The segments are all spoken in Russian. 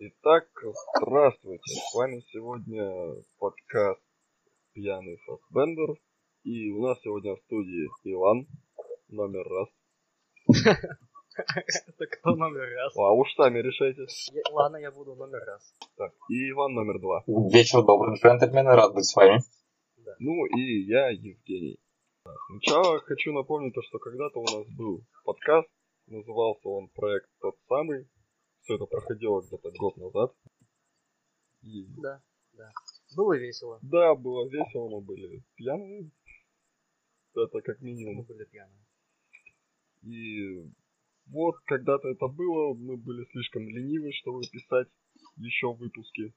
Итак, здравствуйте. С вами сегодня подкаст «Пьяный Фасбендер». И у нас сегодня в студии Иван, номер раз. Это кто номер раз? А уж сами решайте. Ладно, я буду номер раз. Так, и Иван номер два. Вечер добрый, джентльмены, рад быть с вами. Ну и я, Евгений. Так, Сначала хочу напомнить то, что когда-то у нас был подкаст, назывался он проект тот самый. Все это проходило где-то год назад. И Да, да. Было весело. да, было весело, мы были пьяные. Это как Мы минимум. были пьяные. И вот когда-то это было, мы были слишком ленивы, чтобы писать еще выпуски.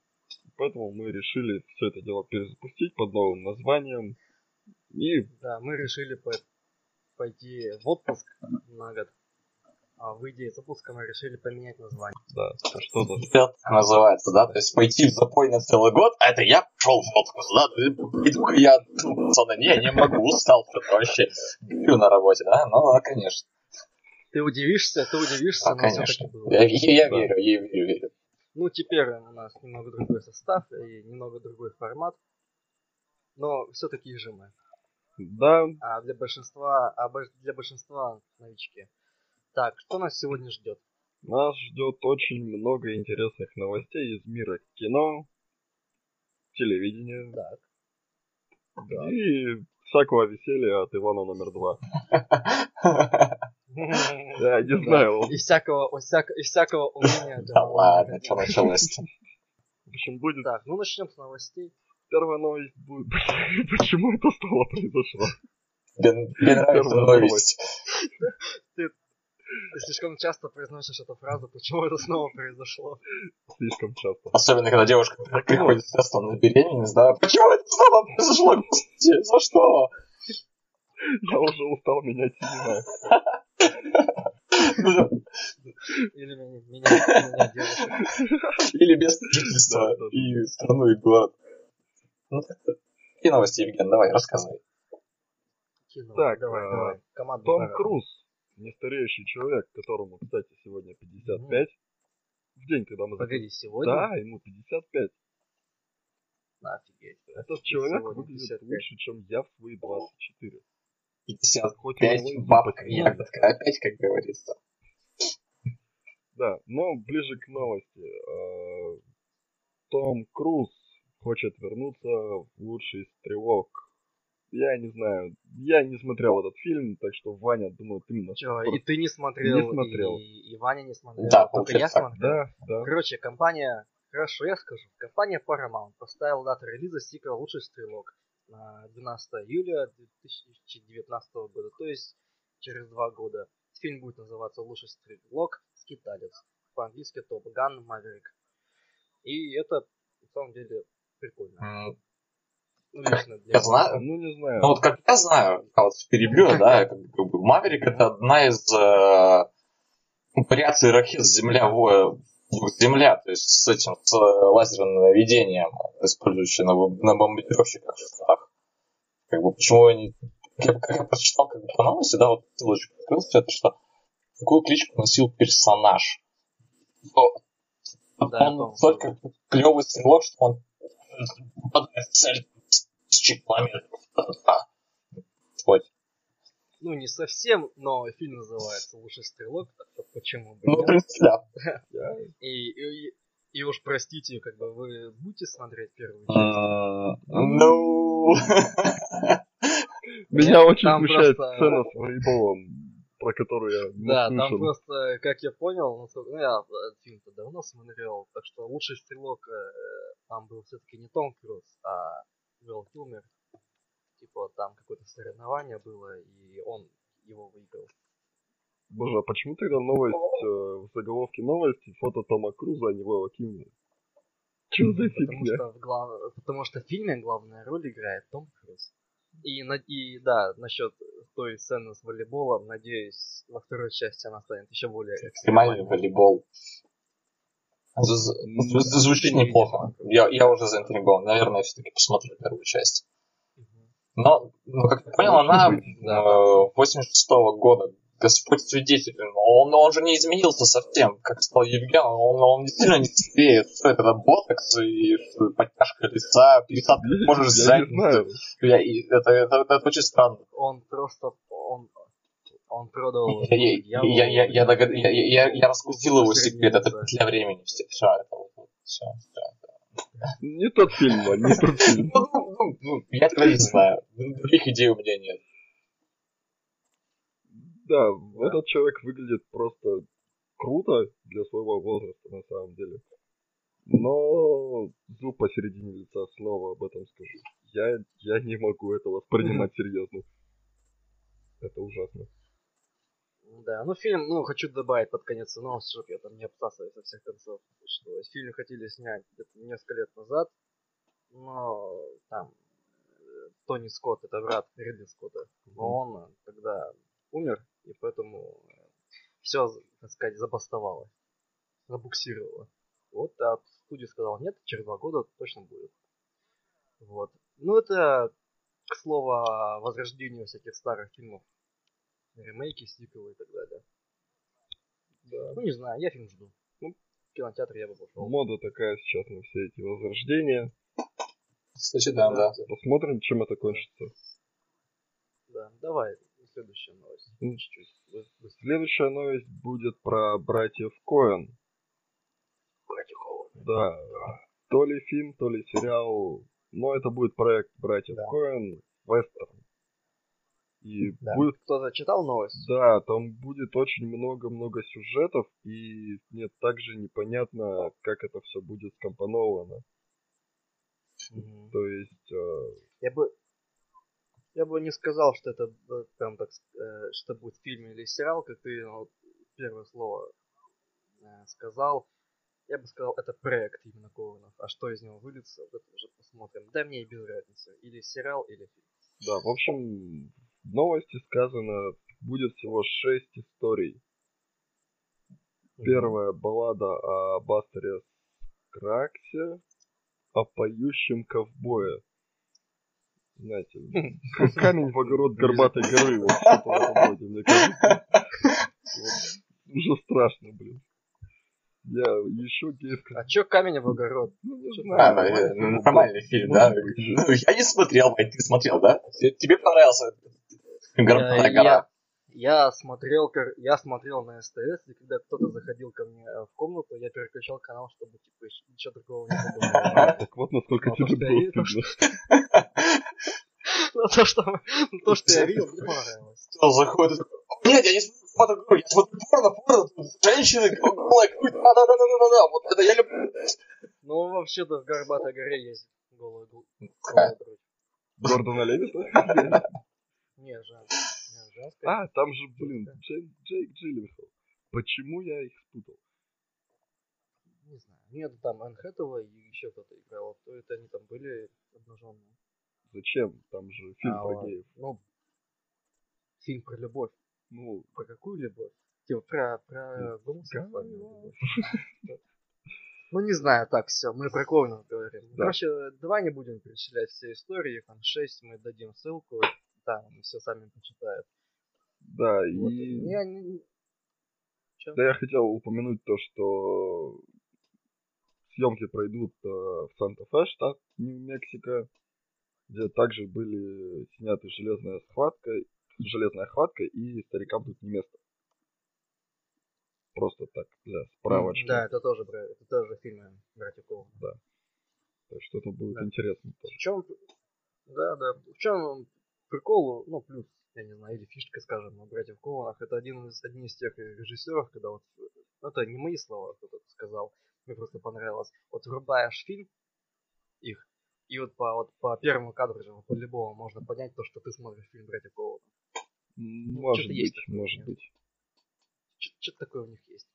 Поэтому мы решили все это дело перезапустить под новым названием. И Да, мы решили по- пойти в отпуск на год. А выйдя из отпуска, мы решили поменять название. да, что-то Это называется, да? То есть пойти в запой на целый год, а это я пошел в отпуск, да? Иду-ка я, пацаны, не, не могу, устал что-то вообще. Горю на работе, да? Ну, да, конечно. Ты удивишься, ты удивишься, А, но конечно. было. Я, я- я Да. верю, я верю, верю. Ну, теперь у нас немного другой состав и немного другой формат. Но все такие же мы. Да, А для большинства, а для большинства новички. Так, что нас сегодня ждет? нас ждет очень много интересных новостей из мира кино, телевидения Так. и всякого веселья от Ивана номер два. Я не знаю, И всякого, и всяко- и всякого умения. Да ладно, что началось-то? в общем, будет Так, ну начнем с новостей. первая новость будет... Почему это снова произошло? Тебе нравится Первая новость? Ты слишком часто произносишь эту фразу, почему это снова произошло? Слишком часто. Особенно, когда девушка приходит с тестом на беременность, да? Почему это снова произошло? Господи, за что? Я уже устал менять имена. Или меня, девушек. Или место жительства и страну, и город. Ну. И новости, Евген, давай, рассказывай. Так, давай, а, давай. Том. Круз, нестареющий человек, которому, кстати, сегодня 55. В день, когда мы Погоди, сегодня? Да, ему 55. Офигеть. Этот человек выглядит 55. лучше, чем я в свои 24. 55 Хоть у него и бабка зубы ягодка, опять, как говорится. Да, но ближе к новости. Э, Том Круз хочет вернуться в лучший стрелок. Я не знаю, я не смотрел этот фильм, так что, Ваня, думаю, ты меня... Чё, и ты не смотрел, Не смотрел. И, и Ваня не смотрел. Да, Только я так. смотрел. Да, да. Короче, компания, хорошо, я скажу, компания Paramount поставила дату релиза сиквела «Лучший стрелок» на 12 июля 2019 года, то есть через два года. Фильм будет называться «Лучший стрелок. Скиталец». По-английски «Топ Ган Маверик». И это, на самом деле, прикольно. Ну, лично для Я знаю. Ну, не знаю. Ну вот как я знаю, я вот перебью, да, как, как бы Маверик это одна из э, вариаций ракет Земля Земля, то есть с этим, с э, лазерным наведением, использующим на, на бомбардировщиках в штатах. Как бы почему они... Как я, как я прочитал как бы по новости, да, вот ссылочку открыл, это что какую кличку носил персонаж. То- Да, он только клевый стрелок, что он попадает в цель тысячи километров. Ну, не совсем, но фильм называется «Лучший стрелок», так что почему бы Ну, в нет? принципе, да. И, и, и уж простите, как бы вы будете смотреть первую часть? М, Ну... Меня Нет, очень смущает сцена с волейболом, про которую я не Да, там просто, как я понял, насколько- ну, я этот фильм-то давно смотрел, так что лучший стрелок э, там был все-таки не Том Круз, а Вэл Килмер. Типа там какое-то соревнование было, и он его выиграл. Боже, а почему тогда новость э, в заголовке новости фото Тома Круза, а не Вэлла Килмера? Что за Потому фигня? что, в глав- потому что в фильме главную роль играет Том Круз. И, на... и да, насчет той сцены с волейболом, надеюсь, во второй части она станет еще более Экстремальный волейбол. Звучит неплохо. Я, я уже заинтригован. Наверное, все-таки посмотрю первую часть. Мгм. Но, ну, как я понял, она Может быть, э, 86 года Господь свидетель, он, он же не изменился совсем, как сказал Евген, он, он действительно не стареет. Что это, ботокс и подтяжка лица, пересадка можешь Я не знаю. Я, это, это, это, это очень странно. Он просто... Он, он продал... Я, я, я, я, догад... я, я, я раскусил его секрет, это петля времени. Все, все, это вот, все, все. Не тот фильм, а не тот фильм. Ну, ну, ну, я тогда не знаю. Других идей у меня нет. Да, этот человек выглядит просто круто для своего возраста, на самом деле. Но зуб посередине лица, снова об этом скажу. Я, я не могу это воспринимать серьезно. Это ужасно. Да, ну фильм, ну, хочу добавить под конец новости, чтобы я там не обсасываю со всех концов, что фильм хотели снять где-то несколько лет назад, но там э, Тони Скотт, это брат Ридли Скотта, но он тогда умер, и поэтому все, так сказать, забастовало, забуксировало. Вот, а студия сказала, нет, через два года точно будет. Вот. Ну, это, к слову, о возрождении всяких старых фильмов. Ремейки, сиквелы и так далее. Да. Ну, не знаю, я фильм жду. Ну, в кинотеатр я бы пошел. Мода такая сейчас на все эти возрождения. Кстати, да, да. Посмотрим, чем это кончится. Да, давай, следующая новость. Ну, Чуть-чуть. Следующая новость будет про братьев Коэн. Братья Коэн. Да. То ли фильм, то ли сериал. Но это будет проект братьев Да. Коэн Вестерн. И Да. будет, Кто-то читал новость? да, там будет очень много-много сюжетов, и мне также непонятно, как это все будет скомпоновано. Мгм. То есть, э, Я бы... Я бы не сказал, что это э, прям так, э, что будет фильм или сериал, как ты ну, первое слово э, сказал. Я бы сказал, это проект именно Коунов. А что из него выльется, вот это уже посмотрим. Да мне и без разницы. Или сериал, или фильм. да, в общем, в новости сказано, будет всего шесть историй. Первая баллада о Бастере Скраксе, о поющем ковбое. Знаете, как камень в огород горбатой горы. Вот что-то в этом роде, мне кажется. Вот. Уже страшно, блин. Я еще гейская. А чё камень в огород? Ну, не знаю. А, ну, нормальный фильм, да? Ну, я не смотрел, Вань, ты смотрел, да? Тебе- Тебе понравился Горбатая Э, гора? Я, смотрел, кар- я смотрел на СТС, и когда кто-то заходил ко мне э, в комнату, я переключал канал, чтобы типа ничего другого не было. Так вот насколько тебе то, что было то. Ну, то, что, ну, то, что я видел, мне понравилось. Кто заходит, нет, я не смотрю фотографию, я смотрю порно, порно, женщины, голая грудь, да-да-да-да-да, вот это я люблю. Ну, вообще-то в Горбатой горе есть голая грудь. Гордона Левита? Не, женская. А, там же, блин, Джей- Джейк Джилленхол. Почему я их спутал? Не знаю. Нет, там Энн Хэтэуэй и еще кто-то играл. То это они там были обнаженные. Зачем? Там же фильм А, про ладно. геев. Ну, фильм про любовь. Ну, Про какую любовь? Типа про, про гомосексуальную Га- любовь. Ну, не знаю, так, все, мы про Коунов говорим. Да. Короче, давай не будем перечислять все истории, там шесть, мы дадим ссылку, там все сами почитают. да, Вот. и... Я не... Да я хотел упомянуть то, что съемки пройдут э, в Санта-Фе, штат Нью-Мексико, где также были сняты железная схватка, железная хватка и старикам тут не место. Просто так, для справочки. Да, это тоже, это тоже фильмы братьев Коун. Так что это будет Да. интересно тоже. В чем... Да, да. В чем прикол, ну, плюс, я не знаю, или фишка, скажем, у братьев Коунах, это один из, один из тех режиссеров, когда вот, ну, это не мои слова, кто-то сказал, мне просто понравилось. Вот врубаешь фильм, их, и вот по, вот по первому кадру же, по-любому можно понять то, что ты смотришь фильм братьев Коунов. М, Может что-то быть, такое, может нет? быть. Что-то такое у них есть.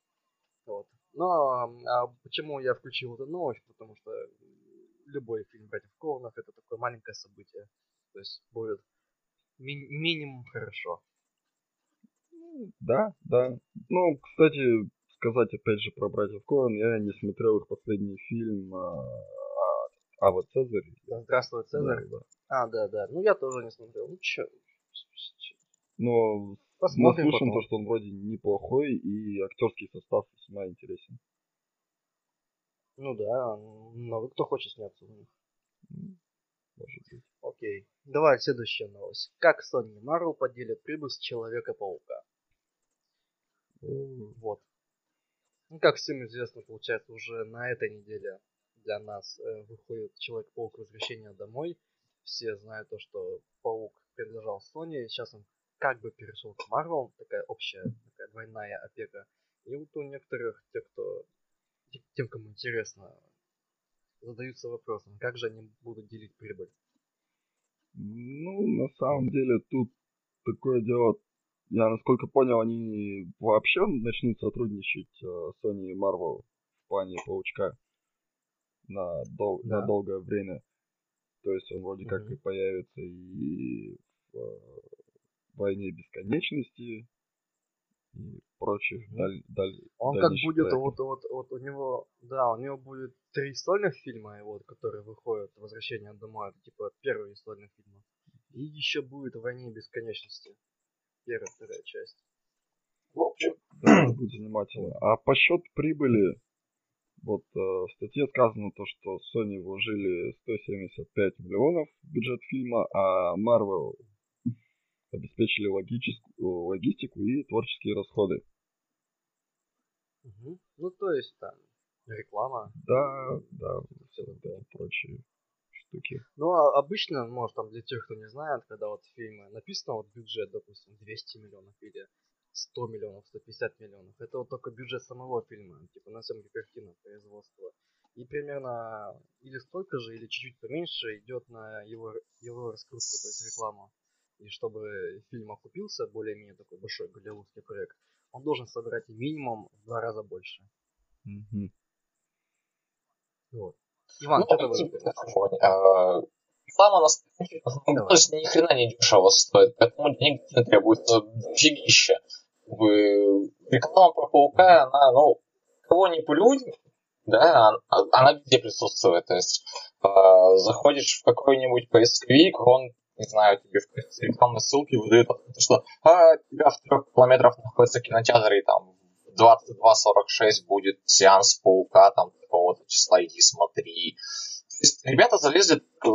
Вот. Но а почему я включил эту новость? Потому что любой фильм братьев Коунов это такое маленькое событие. То есть будет ми- минимум хорошо. Да, да. Ну, кстати, сказать опять же про братьев Коэн, я не смотрел их последний фильм а, а, Ава Цезарь. Да, Здравствуй, Цезарь. Да, да. А, да, да. Ну я тоже не смотрел. Ну чё? Но Посмотрим Наслышан то, что он вроде неплохой, и актерский состав весьма интересен. Ну да, много кто хочет сняться в них. Может быть. Окей. Давай следующая новость. Как Sony и Marvel поделят прибыль с Человека-паука? Вот. Ну, как всем известно, получается, уже на этой неделе для нас э, выходит Человек-паук Возвращение домой. Все знают то, что Паук принадлежал Sony, сейчас он как бы перешел к Marvel, такая общая, такая двойная опека. И вот у некоторых, тех, кто, тем, кому интересно, задаются вопросом, как же они будут делить прибыль. Ну, на самом деле, тут такое дело, я насколько понял, они вообще начнут сотрудничать э, Sony и Marvel в плане Паучка на, дол- да. на долгое время. То есть он вроде mm-hmm. как и появится и в э, Войне Бесконечности и прочих даль, даль, Он как будет, вот, вот, вот у него, да, у него будет три сольных фильма, вот, которые выходят «Возвращение домой», это типа первые сольных фильма. И еще будет «Войне Бесконечности» первая, вторая часть. В общем, да, будет занимательно. А по счет прибыли, вот э, в статье сказано то, что Sony вложили 175 миллионов в бюджет фильма, а Marvel обеспечили логическую, логистику и творческие расходы. Угу. Ну, то есть там реклама. Да, да, все да, прочие штуки. Ну, а обычно, может, там для тех, кто не знает, когда вот фильмы написано вот бюджет, допустим, 200 миллионов или 100 миллионов, 150 миллионов, это вот только бюджет самого фильма, типа на съемки картины, производства. И примерно или столько же, или чуть-чуть поменьше идет на его, его раскрутку, то есть рекламу. И чтобы фильм окупился, более-менее такой большой голливудский проект, он должен собрать минимум в два раза больше. Mm-hmm. Вот. Иван, ну, что ты Реклама на есть ни хрена не дешево стоит, поэтому денег не требуется дофигища. Реклама про паука, она, ну, кого не плюнь, да, она везде присутствует. То есть э, заходишь в какой-нибудь поисковик, он, не знаю, тебе в рекламной ссылке выдает, что а, у тебя в трех километрах находится кинотеатр, и там 22.46 будет сеанс паука, там такого-то числа, иди смотри. То есть ребята залезли, э,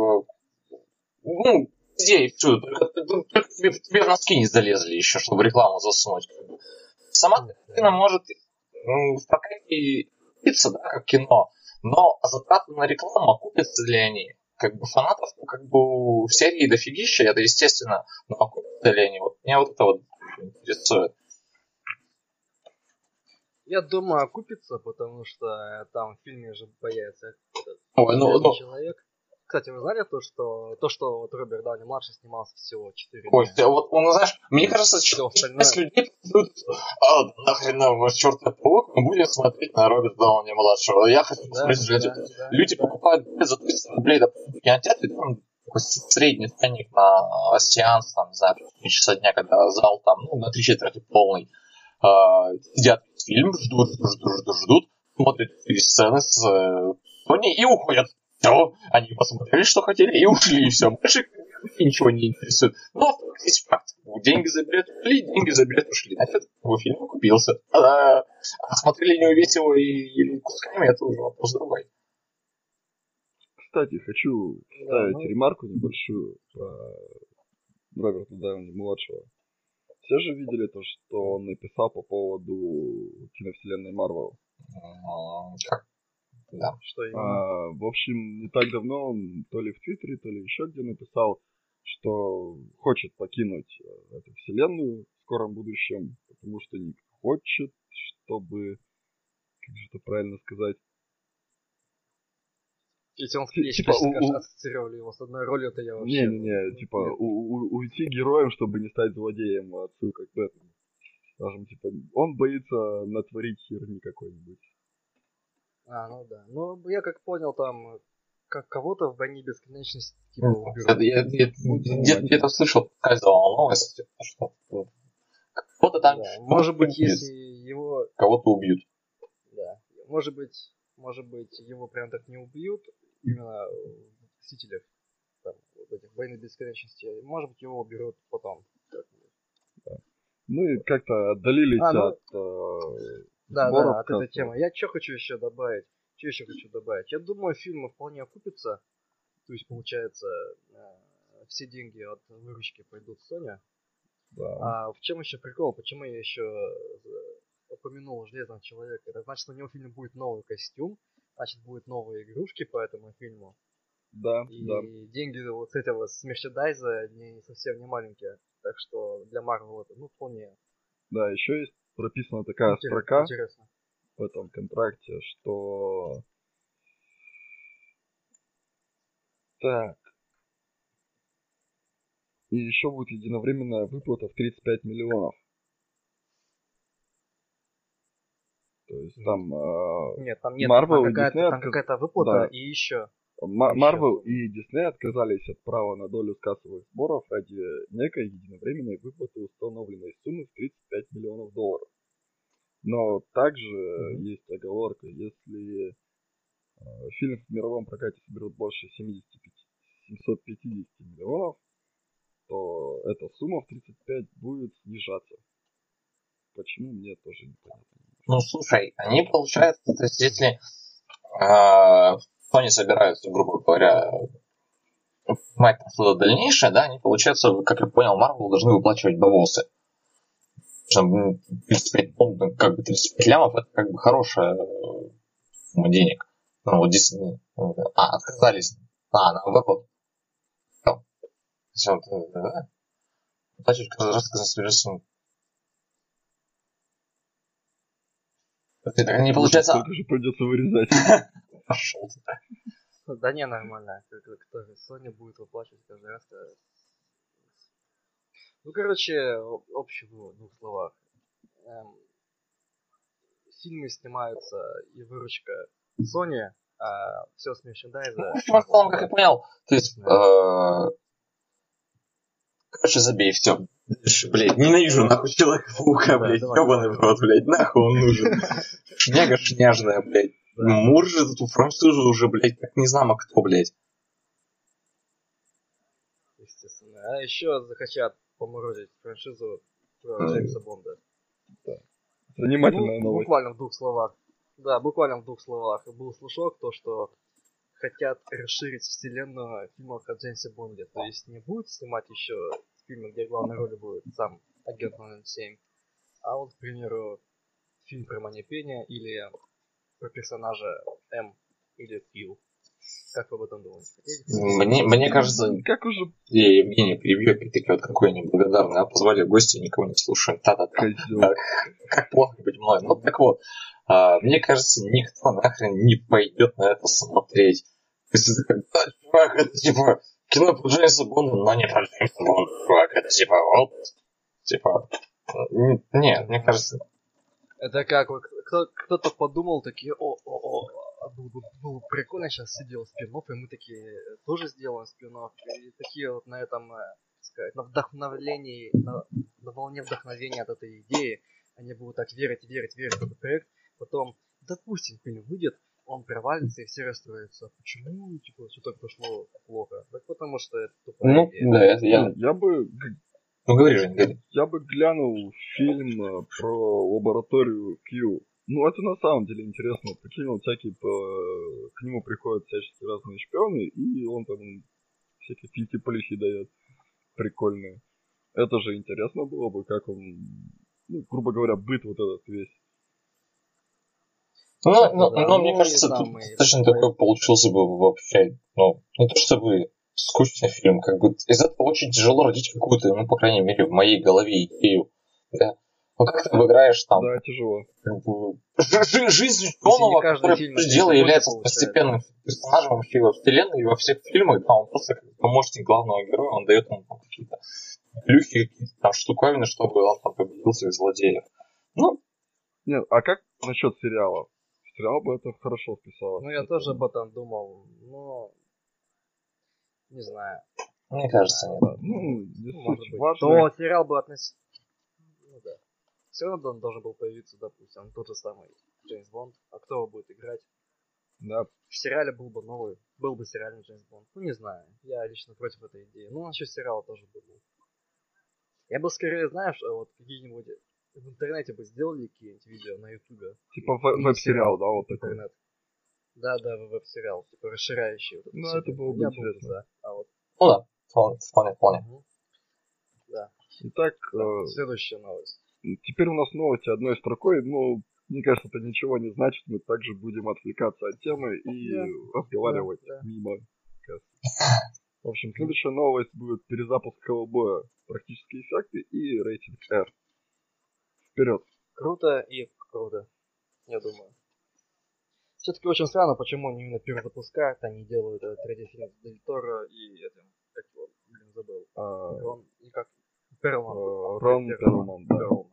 ну, где и всюду, только, только тебе, тебе в носки не залезли еще, чтобы рекламу засунуть. Сама картина может в прокате купиться, да, как кино, но затраты на рекламу окупятся ли они? Как бы фанатов, ну, как бы в серии дофигища, это естественно, но ли они? Вот меня вот это вот интересует. Я думаю, окупится, потому что там в фильме же появится этот Ой, ну, ну. человек. Кстати, вы знали то, что то, что вот Роберт Дауни младший снимался всего 4 Ой, дня? вот, он, знаешь, мне кажется, что часть людей тут, а, нахрен нам чертов паук, мы будем смотреть на Роберта Дауни младшего. Я хочу да, посмотреть, да, люди, да, люди да. покупают за 300 рублей в кинотеатре, там средний ценник на сеанс, там, не знаю, 3 часа дня, когда зал там, ну, на три четверти полный. Uh, сидят фильм, ждут, ждут, ждут, ждут, ждут, смотрят три сцены с э, Тони и уходят. Все, они посмотрели, что хотели, и ушли, и все. Больше ничего не интересует. Но есть факт. Деньги за билет ушли, деньги за билет ушли. Значит, его фильм окупился. А, а смотрели не весело и, или кусками, это уже вопрос другой. Кстати, хочу вставить да, ну... ремарку небольшую про Роберта Дауни младшего. Все же видели то, что он написал по поводу киновселенной Марвел. Как? Да. Что А, в общем, не так давно он то ли в Твиттере, то ли еще где написал, что хочет покинуть э, эту вселенную в скором будущем, потому что не хочет, чтобы, как же это правильно сказать, если он в типа, у, у... ассоциировали его с одной ролью, то я вообще... Не-не-не, типа, у, у, уйти героем, чтобы не стать злодеем, отсылка к этому. Скажем, типа, он боится натворить херни какой-нибудь. А, ну да. Ну, я как понял, там как кого-то в войне бесконечности типа уберут. Я, я, я где-то слышал, сказал новость, что кого-то там... Да, может быть, если его... Кого-то убьют. Да. Может быть, может быть, его прям так не убьют, именно в Мстителях, там, вот этих войны бесконечности. Может быть, его уберут потом. Да. Мы как-то отдалились А, ну, от э, Да, сборов да, от этой темы. Я что хочу еще добавить? Что еще хочу добавить? Я думаю, фильмы вполне окупятся. То есть, получается, э, все деньги от выручки пойдут в Sony. Да. А в чем еще прикол? Почему я еще э, упомянул Железного Человека? Это значит, у него в фильме будет новый костюм, значит, будут новые игрушки по этому фильму. Да, И да. деньги вот с этого, с мерчендайза не совсем не маленькие. Так что для Марвел это, ну, вполне Да, еще есть прописана такая интерес- строка интересно. в этом контракте, что... Так. И еще будет единовременная выплата в 35 миллионов. То есть там э, Нет, там нет, Marvel там какая-то, там какая-то выплата Да. и еще. Ма- Еще Marvel что? и Disney отказались от права на долю с кассовых сборов ради некой единовременной выплаты установленной суммы в 35 миллионов долларов. Но также Мгм. есть оговорка, если э, фильм в мировом прокате соберет больше 75, 750 миллионов, то эта сумма в 35 будет снижаться. Почему, мне тоже непонятно. Ну, слушай, они, получается, то есть, если э, Sony собираются, грубо говоря, снимать там что-то дальнейшее, да, они, получается, как я понял, Marvel должны выплачивать бабосы. Потому что, м, 35, ну, как бы 35 лямов, это как бы хорошая э, сумма денег. Ну, вот Disney, ну, а, отказались. А, наоборот. Вот, э, да. Выплачивать каждый раз, когда соберешься. Это не получается... Сколько же придется вырезать? Пошел ты. Да не, нормально. Кто же, Sony будет выплачивать каждый раз. Ну, короче, общий вывод в двух словах. Эм, фильмы снимаются и выручка Sony, а все с мерчендайза. Ну, в общем, в целом, как я понял, то есть, э, короче, забей, все. Блять, ненавижу нахуй Человека-паука, блядь, ебаный в рот, блядь, нахуй он нужен. Шняга шняжная, блядь. Да. Муржит эту французу уже, блядь, как не знамо кто, блядь. естественно. А еще захотят поморозить франшизу про. Джеймса Бонда. Занимательная Ну, новость. Буквально в двух словах. Да, буквально в двух словах. Был слушок, то, что хотят расширить вселенную в фильмах о Джеймсе Бонде. То есть не будут снимать еще фильмы, где главной роли будет сам агент 007. А вот, к примеру, фильм про Манипения или про персонажа М или Q. Как вы об этом думаете? Мне, мне кажется, Как уже я Евгений перебью, опять-таки, вот какой неблагодарный, а позвали гостя, никого не слушаем. Та-та-та. Как плохо быть мной. Ну так вот, а, мне кажется, никто нахрен не пойдет на это смотреть. То есть это как, да, чувак, это типа кино про Джеймса Бонда, но не про Джеймса Бонда, чувак, это типа вот, типа, н- не, мне кажется, Это как кто-то подумал такие, о, о, о, было бы было бы прикольно сейчас сделать спин и мы такие тоже сделаем спин И такие вот на этом, э, так сказать, на вдохновлении, на, на волне вдохновения от этой идеи, они будут так верить, верить, верить в этот проект. Потом, допустим, фильм выйдет, он провалится и все расстроятся. Почему, типа, все так пошло плохо? Так потому что это тупая ну, идея. да, это я, Я бы ну говори, Жень, говори. я бы глянул фильм э, про лабораторию Q. Ну, это на самом деле интересно. Прикинь, вот всякие по- к нему приходят всяческие разные шпионы, и он там всякие финти-полихи дает прикольные. Это же интересно было бы, как он, ну, грубо говоря, быт вот этот весь. Ну, ну, да, ну, ну, мне кажется, тут достаточно такой получился бы вообще, ну, не то чтобы скучный фильм, как бы из этого очень тяжело родить какую-то, ну, по крайней мере, в моей голове идею, да. Ну, как ты обыграешь там, Да, тяжело. как бы, жизнь ученого, который, не является постепенным персонажем вообще во вселенной и во всех фильмах, да, он просто как помощник главного героя, он дает ему какие-то плюхи, какие-то там штуковины, чтобы он там победил своих злодеев. Ну, Нет, а как насчет сериала? Сериал бы это хорошо вписалось. Ну, я тоже об этом думал, но... Не знаю. мне кажется, нет. Да, Ну, Ну, может быть. важно. Но сериал бы относительно... Ну да. Все равно он должен был появиться, допустим, тот же самый Джеймс Бонд. А кто его будет играть? Да, В сериале был бы новый, был бы сериальный Джеймс Бонд. Ну, не знаю. Я лично против этой идеи. Ну, насчет сериала тоже был. Я бы скорее, знаешь, вот какие-нибудь в интернете бы сделали какие-нибудь видео на ютубе. Типа веб-сериал, да, вот такой. Интернет. Да, да, веб-сериал, типа расширяющий. Вот ну, это было бы интересно. да. А вот. Ну да, вполне, вполне. вполне. Мгм. Да. Итак, Да, э, Следующая новость. теперь у нас новости одной строкой, но мне кажется, это ничего не значит, мы также будем отвлекаться от темы и Да. разговаривать Да, да. мимо. В общем, следующая новость будет перезапуск Hellboy, практические эффекты и рейтинг R. Вперед. Круто и круто, я думаю. Все-таки очень странно, почему они именно перезапускают, они делают этот третий фильм с Дель Торо и этим, как его, блин, забыл. А, Он никак... Перлман. э, Рон Перлман, да. Перлман.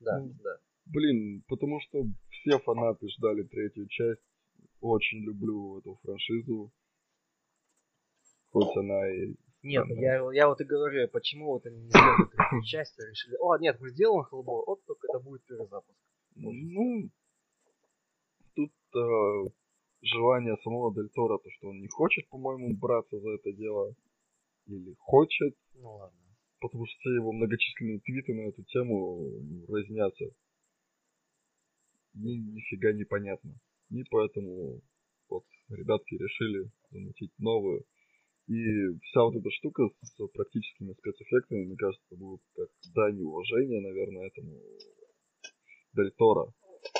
Да, Ну, да. Блин, потому что все фанаты ждали третью часть. Очень люблю эту франшизу. Хоть она и... Нет, Ага. я, я вот и говорю, почему вот они не сделали третью часть, а решили, о, нет, мы сделаем Hellboy, вот только это будет перезапуск. Ну, тут э, желание самого Дель Торо, то, что он не хочет, по-моему, браться за это дело. Или хочет, Ну ладно. потому что все его многочисленные твиты на эту тему разнятся. И нифига непонятно. И поэтому вот ребятки решили замутить новую. И вся вот эта штука с практическими спецэффектами, мне кажется, будет как дань уважения, наверное, этому Дель Торо.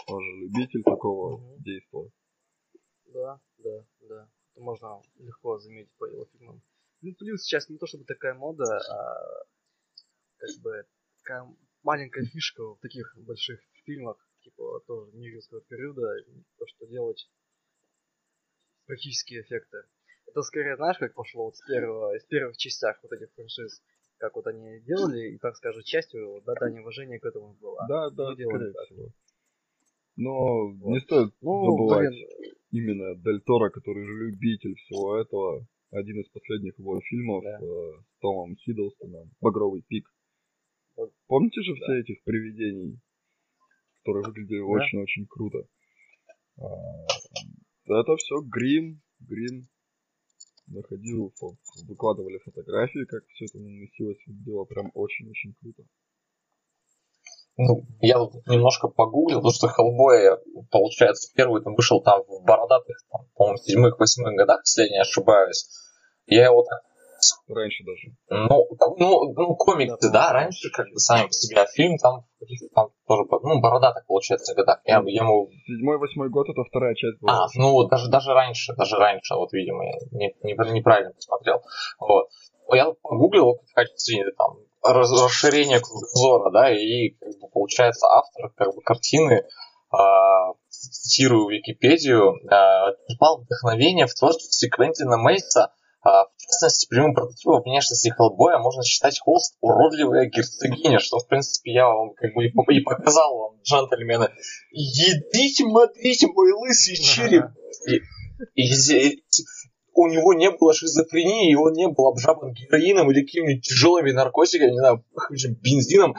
Он же любитель такого Мгм. действия. Да, да, да. Это можно легко заметить по его фильмам. Ну, плюс сейчас не то чтобы такая мода, а как бы такая маленькая фишка в таких больших фильмах, типа тоже нигерского периода, то, что делать практические эффекты. Это скорее, знаешь, как пошло вот с первого, из первых частях вот этих франшиз, как вот они делали, и, так скажем, частью да, дань уважения к этому было. Да, да, скорее всего. Но Вот. не стоит Ну, забывать блин, именно Дель Торо, который же любитель всего этого. Один из последних его фильмов Да. э, с Томом Хиддлстоном, «Багровый пик». Вот. Помните же Да. все этих привидений, которые выглядели очень-очень круто? А, это все грим, грим. Находил, выкладывали фотографии, как все это наносилось, выглядело прям очень-очень круто. Ну, я тут немножко погуглил, потому что Хеллбой, получается, первый там вышел там в бородатых, там, по-моему, седьмых, восьмых годах, если я не ошибаюсь. Я его так, Раньше даже. ну, ну, ну комиксы, Да, да, раньше как бы сами по себе, а фильм там каких-то там тоже, ну, бородатых, получается, годах. Я, я ему Седьмой, восьмой год это вторая часть была. А, ну вот даже, даже раньше, даже раньше, вот, видимо, я не, не- неправильно посмотрел. Вот. Я погуглил в качестве там, расширения кругозора, да, и как бы, получается автор как бы, картины, а, цитирую Википедию, а, черпал вдохновение в творчестве Квентина Мейса, а, в частности, прямым прототипом внешности Хеллбоя можно считать холст «Уродливая герцогиня», что, в принципе, я вам как бы и по- и показал вам, джентльмены. Едите, смотрите, мой лысый череп. И- и зе- у него не было шизофрении, и он не был обжабан героином или какими-нибудь тяжелыми наркотиками, не знаю, бензином.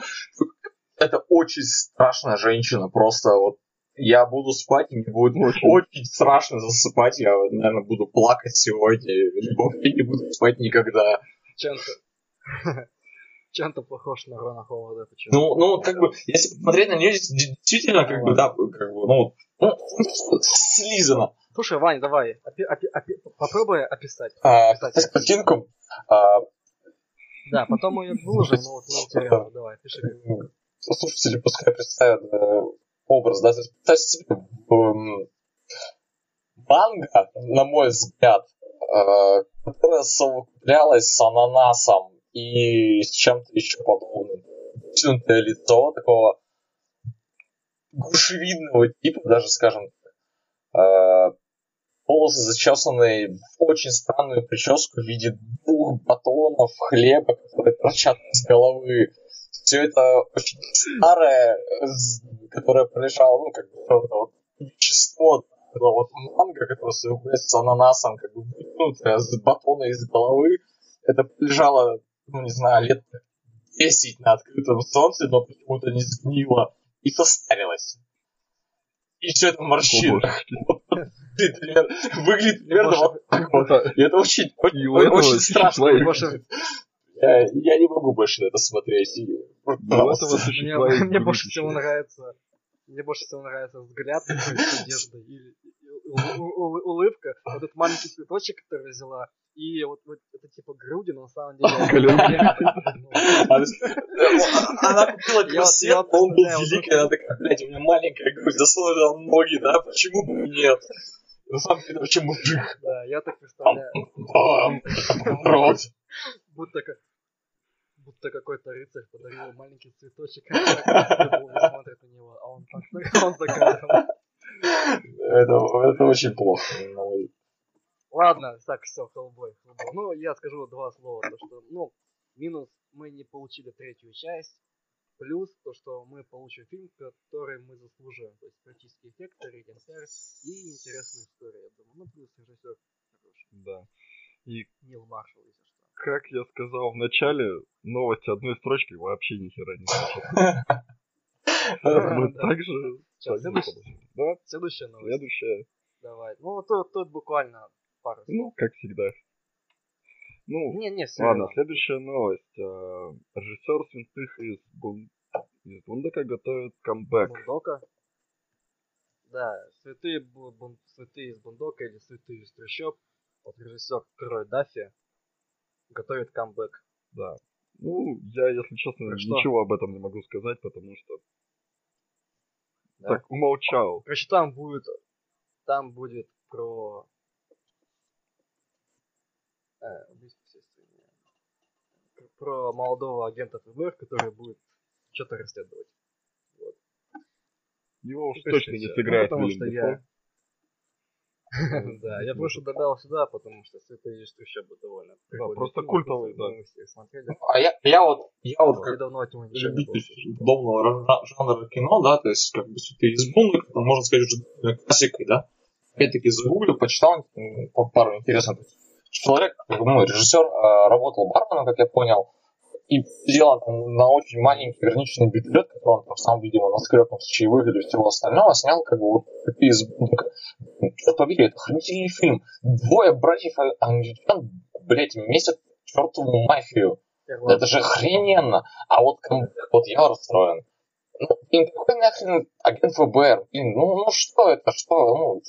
Это очень страшная женщина, просто вот я буду спать, и мне будет Очень. очень страшно засыпать, я, наверное, буду плакать сегодня, либо я не буду спать никогда. Чем-то чем-то похож на Рона Ховарда. почему? Ну, ну, как бы, если посмотреть на нее, действительно, как бы, да, как бы, ну, ну, слизано. Слушай, Вань, давай, опи- опи- опи- попробуй описать. А, с картинку, а, Да, потом мы ее выложим, но вот мне интересно, давай, пиши. слушатели пускай представят э, образ, да, то есть представьте себе, эм, манго, на мой взгляд, э, которая совокуплялась с ананасом и с чем-то еще подобным. Вытянутое лицо такого грушевидного типа, даже, скажем так. Э, волосы зачесанные в очень странную прическу в виде двух батонов хлеба, которые торчат из головы. Все это очень старое, з- которое пролежало, ну, как бы, вот вещество, это вот манго, которое совокупляется с ананасом, как бы, вытянутое с батона из головы, это лежало, ну, не знаю, лет 10 на открытом солнце, но почему-то не сгнило и состарилось. И все это в морщинах. Выглядит примерно- вот так вот. И это очень, очень, страшно. Я, я не могу больше на это смотреть. Мне, больше всего нравится мне больше всего нравится взгляд с надеждой и, улыбка, вот этот маленький цветочек, который взяла, и вот, типа груди, но на самом деле... Ну, Она купила корсет, он был великий, она такая, блядь, у меня маленькая грудь, засунута ноги, да, почему бы нет? На самом деле, вообще мужик. Да, я так представляю! Рот. будто как будто какой-то рыцарь подарил маленький цветочек, смотрит на него, а он так, он за кадром. Это, это очень плохо. Ну, Ладно, так, все, Хеллбой, Хеллбой. Ну, я скажу два слова, то что, ну, минус, мы не получили третью часть, плюс то, что мы получим фильм, который мы заслуживаем, то есть практические эффекты, рейтинг и интересная история, я думаю. Ну, плюс режиссер хороший, Да. И Нил Маршалл, если что. как я сказал в начале, новости одной строчки вообще ни хера не значат. Мы также... Следующая, новость. следующая. Давай. Ну, тут буквально пару Ну, слов. как всегда. Ну, Не, не, ладно, следующая новость. А, Режиссер святых из, Бун... из Бундека готовит камбэк. Бундока. Да, святые, Бу- Бун- святые из Бундока или святые из трущоб. Вот режиссер Крой Даффи готовит камбэк. Да. Ну, я, если честно, Так что? ничего об этом не могу сказать, потому что Да? так умолчал. Короче, там будет, там будет про... Э. Про молодого агента ФБР, который будет что-то расследовать. Его уж Ну, точно не сыграет Ну, потому что я... Да, я просто добавил сюда, потому что святые из трущобы довольно прикольный просто культовый, да. Мы все смотрели. А я, вот, я вот как давно любитель жа- жанра кино, да, то есть как бы святые из можно сказать, уже классикой, да. Опять-таки загуглил, почитал пару интересных. Человек, ну, режиссер, э, работал барменом, как я понял, и сделал там на очень маленький граничный бюджет, который он там сам, видимо, наскреб с чаевых или всего остального, снял как бы вот такие. Черт побери, это охренительный фильм. Двое братьев англичан, блять, месяц чертову мафию. Это же охрененно. А вот, вот я расстроен. Ну, блин, какой нахрен агент ФБР? Блин, ну, ну что это, что? Ну,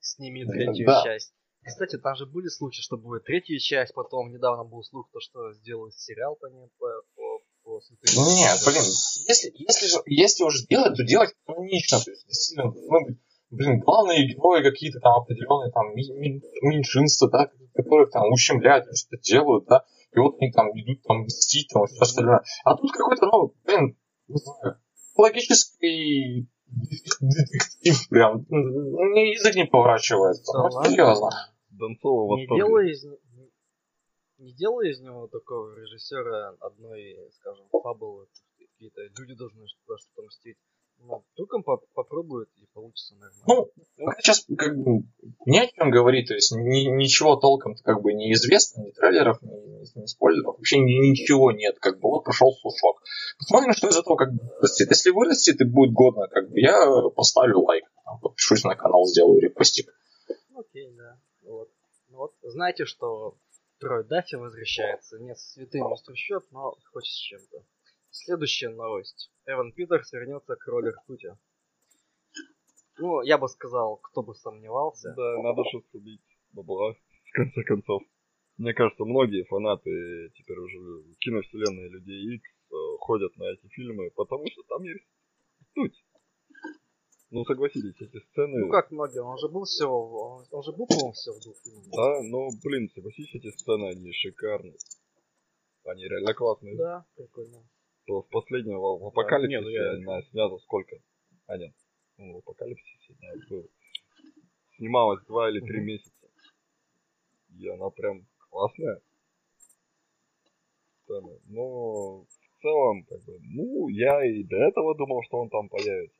Сними третью Да. часть. Кстати, там же были случаи, что будет третья часть, потом недавно был слух, то, что сделают сериал по ней, по, по, по святым. нет, блин, если, если, же, если уж делать, то делать канонично. То есть, действительно, быть, блин, главные герои какие-то там определенные там меньшинства, да, которых там ущемляют, что-то делают, да, и вот они там идут там мстить, там, все остальное. А тут какой-то, ну, блин, не знаю, логический детектив прям, ну, язык не поворачивается. Да Ну, серьезно. Донцова Не восторге. делай из не- не делай из него такого режиссера одной, скажем, фабулы, какие-то люди должны за что-то мстить. Ну, вдруг он попробует и получится нормально. Ну, сейчас как бы не о чем говорить, то есть ни- ничего толком как бы не известно, ни трейлеров, ни, ни- ни спойлеров, вообще ни- ничего нет, как бы вот прошел слушок. Посмотрим, что из этого как бы вырастет. Если вырастет и будет годно, как бы я поставлю лайк, там, подпишусь на канал, сделаю репостик. Ну, Окей, да. Вот. Ну вот, знаете, что Трой Даффи возвращается. Не с святым из трущоб, но хоть с чем-то. Следующая новость. Эван Питерс вернется к роли Ртути. Ну, я бы сказал, кто бы сомневался. Да, надо же срубить бабла, в конце концов. Мне кажется, многие фанаты теперь уже киновселенной Людей Икс э, ходят на эти фильмы, потому что там есть суть. Ну, согласитесь, эти сцены... Ну как многие, он же был всего, он, он же был, по-моему, всего в двух фильмах. Да, но, блин, согласись, эти сцены, они шикарные. Они реально классные. Да, прикольно. То в последнем, в в Апокалипсисе не, ну я- она снята сколько? А, нет. Ну, в Апокалипсисе она была. Снималась два или три месяца. И она прям классная. Сцена. Но в целом, как бы, ну, я и до этого думал, что он там появится.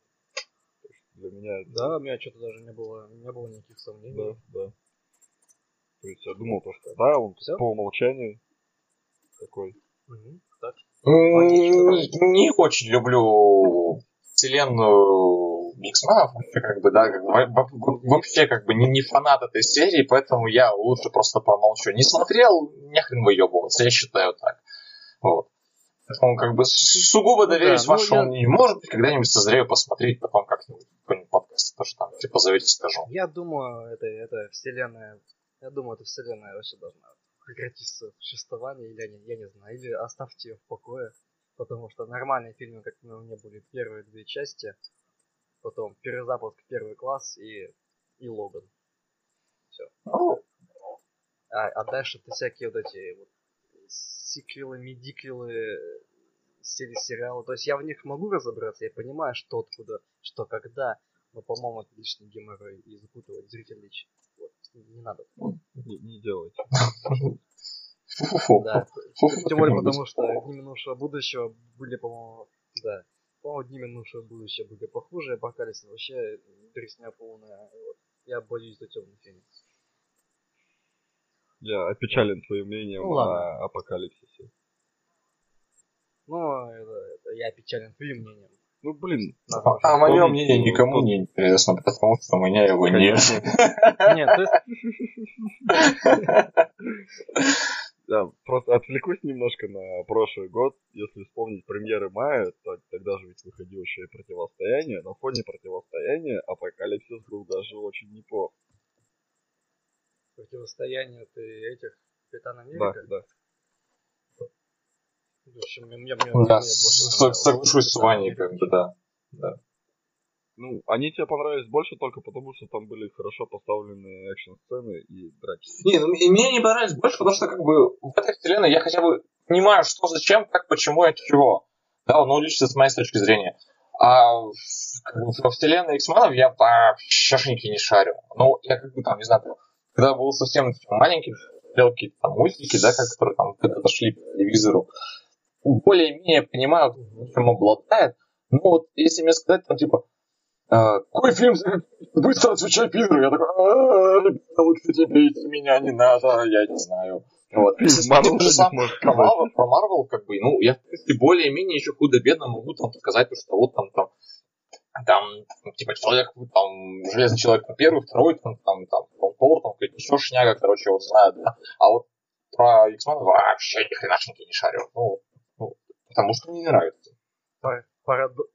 Для меня Да, у меня что-то даже не было, не было никаких сомнений. да, да. То есть я думал, то, что да, он Всё? по умолчанию такой. Так. Не, очень люблю вселенную X-менов, как бы, да, как бы, вообще как бы не, не фанат этой серии, поэтому я лучше просто промолчу. Не смотрел, нехрен выебываться, я считаю так. Вот. Поэтому как бы сугубо ну доверюсь да, вашему ну, мнению. Я... Может быть, когда-нибудь созрею посмотреть, потом как-нибудь какой-нибудь подкаст тоже там, типа, позовете, скажу. Я думаю, это, это вселенная, я думаю, эта вселенная вообще должна прекратиться существование, или я не знаю, или оставьте ее в покое. Потому что нормальные фильмы, как у меня были первые две части, потом перезапуск первый класс и, и Логан. Все. А, а дальше ты всякие вот эти вот сиквелы, медиквелы, сериалы. То есть я в них могу разобраться, я понимаю, что откуда, что когда, но, по-моему, это лишний геморрой и запутывать зрителей. Вот. Не надо. Не, не делайте. Да. Тем более потому, что дни минувшего будущего были, по-моему, да. По-моему, дни минувшего будущего были похуже, апокалипсис вообще дресня полная. Я боюсь за темный феникс. Я опечален твоим мнением ну, о апокалипсисе. Ну, это, это я опечален твоим мнением. Ну, блин. А, а мое мнение никому не интересно, потому что у меня его нет. Нет, Да, просто отвлекусь немножко на прошлый год. Если вспомнить премьеры мая, то тогда же ведь выходило еще и противостояние. На фоне противостояния Апокалипсис был даже очень неплох. Противостояние ты этих Капитан Америка? Да, да. В общем, мне, мне, мне, да, мне соглашусь с Ваней, как бы, да. да. Ну, они тебе понравились больше только потому, что там были хорошо поставленные экшн-сцены и драки. Не, ну и мне не понравились больше, потому что как бы в этой вселенной я хотя бы понимаю, что зачем, как, почему и чего. Да, ну лично с моей точки зрения. А во вселенной X-менов я вообще не шарю. Ну, я как бы там, не знаю, когда был совсем маленький, смотрел какие-то там мультики, да, которые там когда-то шли по телевизору, более-менее понимаю, чем обладает. Ну вот, если мне сказать, там, типа, а, какой фильм быстро отвечай пидору. Я такой, «А, ребята, лучше тебе идти меня не надо, я не знаю. Вот. Марвел же сам про Марвел, про Марвел, как бы, ну, я, в принципе, более-менее еще худо-бедно могу там сказать, что вот там, там, там, типа, человек, там, Железный человек на первый, второй, там, там, там, там Тор, там, еще шняга, короче, вот знаю, да. А вот про X-Men вообще ни хренашеньки не шарю. Ну, ну, потому что мне не нравится. Парадокс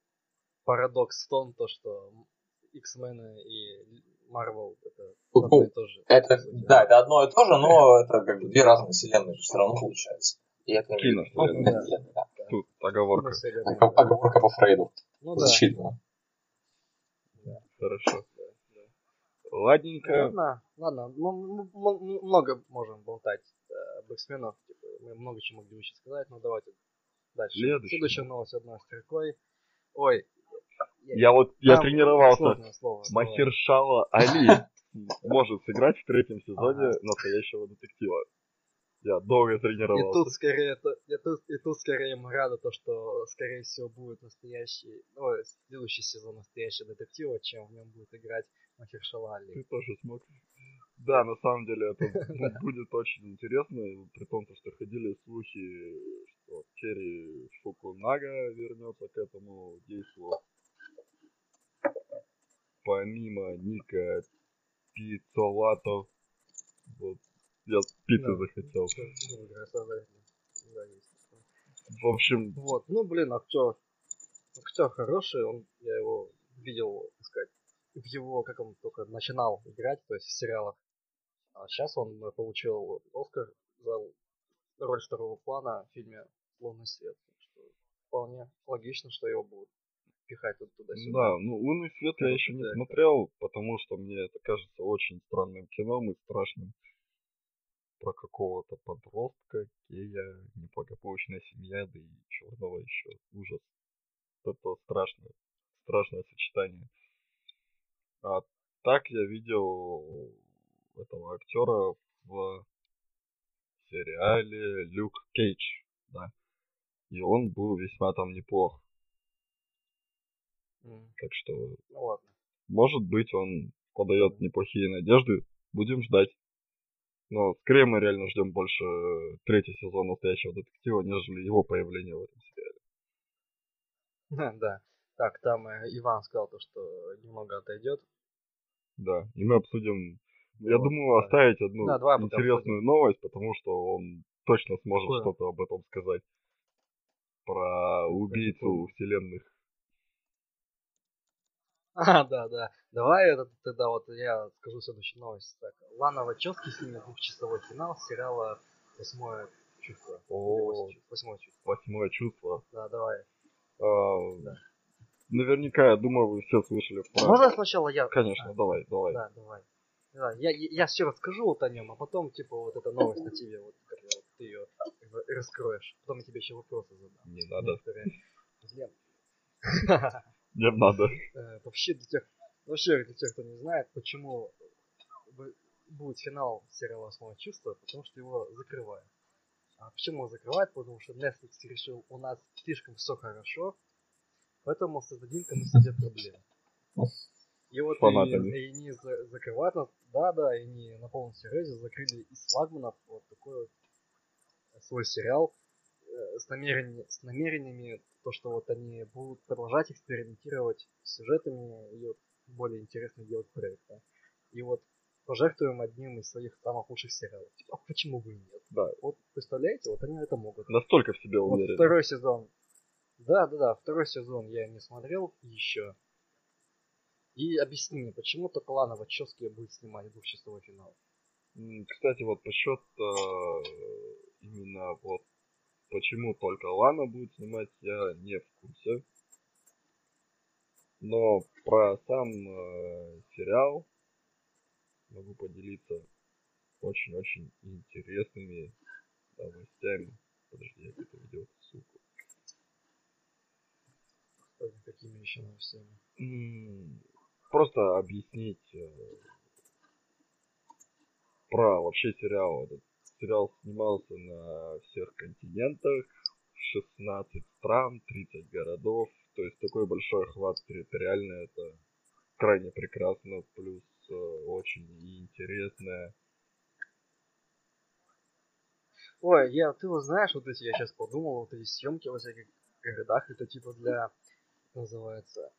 парадокс в том, то, что X-Men и Marvel это ну, одно и то же. Это, да, это одно и то же, но это как бы две разные вселенные все равно получается. И это Кино, ну, да. Тут оговорка. Оговорка по Фрейду. Ну, Защитно. Да. Хорошо. Ладненько. Ладно, ладно. Мы, много можем болтать об X-менах. Типа, мы много чего могли еще сказать, но давайте дальше. Следующая, Следующая новость одной строкой. Ой, я вот, я тренировался. Махершала Али может сыграть в третьем сезоне настоящего детектива. Я долго тренировался. И тут скорее, и тут, и тут скорее мы рады, то, что скорее всего будет настоящий, ну, следующий сезон настоящего детектива, чем в нем будет играть Махершала Али. Ты тоже смотришь. Да, на самом деле это будет очень интересно, при том, что ходили слухи, что Черри Фукунага вернется к этому действию помимо Ника Пиццолатов, вот, я пиццы да. захотел. В общем... Вот, ну, блин, актер, актер хороший, он, я его видел, так сказать, в его, как он только начинал играть, то есть в сериалах. А сейчас он получил Оскар за роль второго плана в фильме «Лунный свет». Что вполне логично, что его будут пихать вот туда-сюда. Да, ну «Лунный свет» я еще не смотрел, потому что мне это кажется очень странным кином и страшным. Про какого-то подростка, гея, неблагополучная семья, да и черного еще. Ужас. Это страшное, страшное сочетание. А так я видел этого актера в сериале Люк Кейдж, да. И он был весьма там неплох. Так что, ну, ладно. может быть, он подает неплохие надежды. Будем ждать. Но скорее мы реально ждем больше третий сезон настоящего детектива, нежели его появление в этом сериале. Да. Так, там э, Иван сказал то, что немного отойдет. Да, и мы обсудим... Я Вот, думаю, да. оставить одну Да, давай интересную новость, потому что он точно сможет что-то об этом сказать. Про убийцу вселенных. А, да, да. Давай это, тогда вот я скажу следующую новость. Так, Лана Вачовски снимет двухчасовой финал сериала «Восьмое чувство». О, «Восьмое чувство», «Восьмое чувство». Да, давай. А, Да. Наверняка, я думаю, вы все слышали про... Можно сначала я... Конечно, давай, давай. Да, давай. Да, я, я, все расскажу вот о нем, а потом, типа, вот эта новость на тебе, вот, вот ты ее раскроешь. Потом я тебе еще вопросы задам. Не надо. Блин. Не надо. Э, Вообще для тех, вообще для тех, кто не знает, почему будет финал сериала «Восьмое чувство», потому что его закрывают. А почему его закрывают? Потому что Netflix решил, у нас слишком все хорошо, поэтому создадим-ка мы себе проблемы. И вот и, Фанатами. и за- закрывают нас, да, да, и они на полном серьезе закрыли из флагманов вот такой вот свой сериал с, намерен- с намерениями, то, что вот они будут продолжать экспериментировать с сюжетами и вот более интересно делать проекты. И вот пожертвуем одним из своих самых лучших сериалов. Типа, а почему бы и нет? Да. Вот представляете, вот они это могут. Настолько в себе Вот уверен. второй сезон. Да, да, да, второй сезон я не смотрел еще. И объясни мне, почему только Лана Вачовски будет снимать двухчасовой финал? Кстати, вот насчет именно вот почему только Лана будет снимать, я не в курсе. Но про сам э, сериал могу поделиться очень-очень интересными новостями. Подожди, я видел ссылку. Кстати, Какими еще новостями? М, Просто объяснить э, про вообще сериал. Этот сериал снимался на всех континентах, 16 стран, 30 городов. То есть такой большой охват территориальный, это крайне прекрасно, плюс э, очень интересно. Ой, я, ты вот знаешь, вот эти, я сейчас подумал, вот эти съемки во всяких городах, это типа для, называется,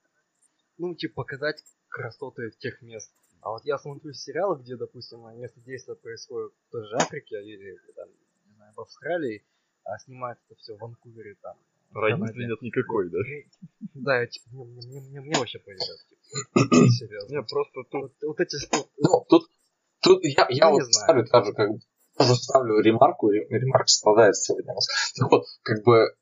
ну, типа показать красоты тех мест. А вот я смотрю сериалы, где, допустим, место действия происходит в той же Африке или там, не знаю, в Австралии, а снимается это все в Ванкувере там. Разницы нет никакой, да? Да, я, типа, мне, вообще поедет, типа. Серьезно. Не, просто тут Вот, эти вот, Ну, тут, тут я, я Ну, вот ставлю тоже, как бы, тоже ставлю ремарку, ре- ремарка страдает сегодня у нас. Так вот, как бы,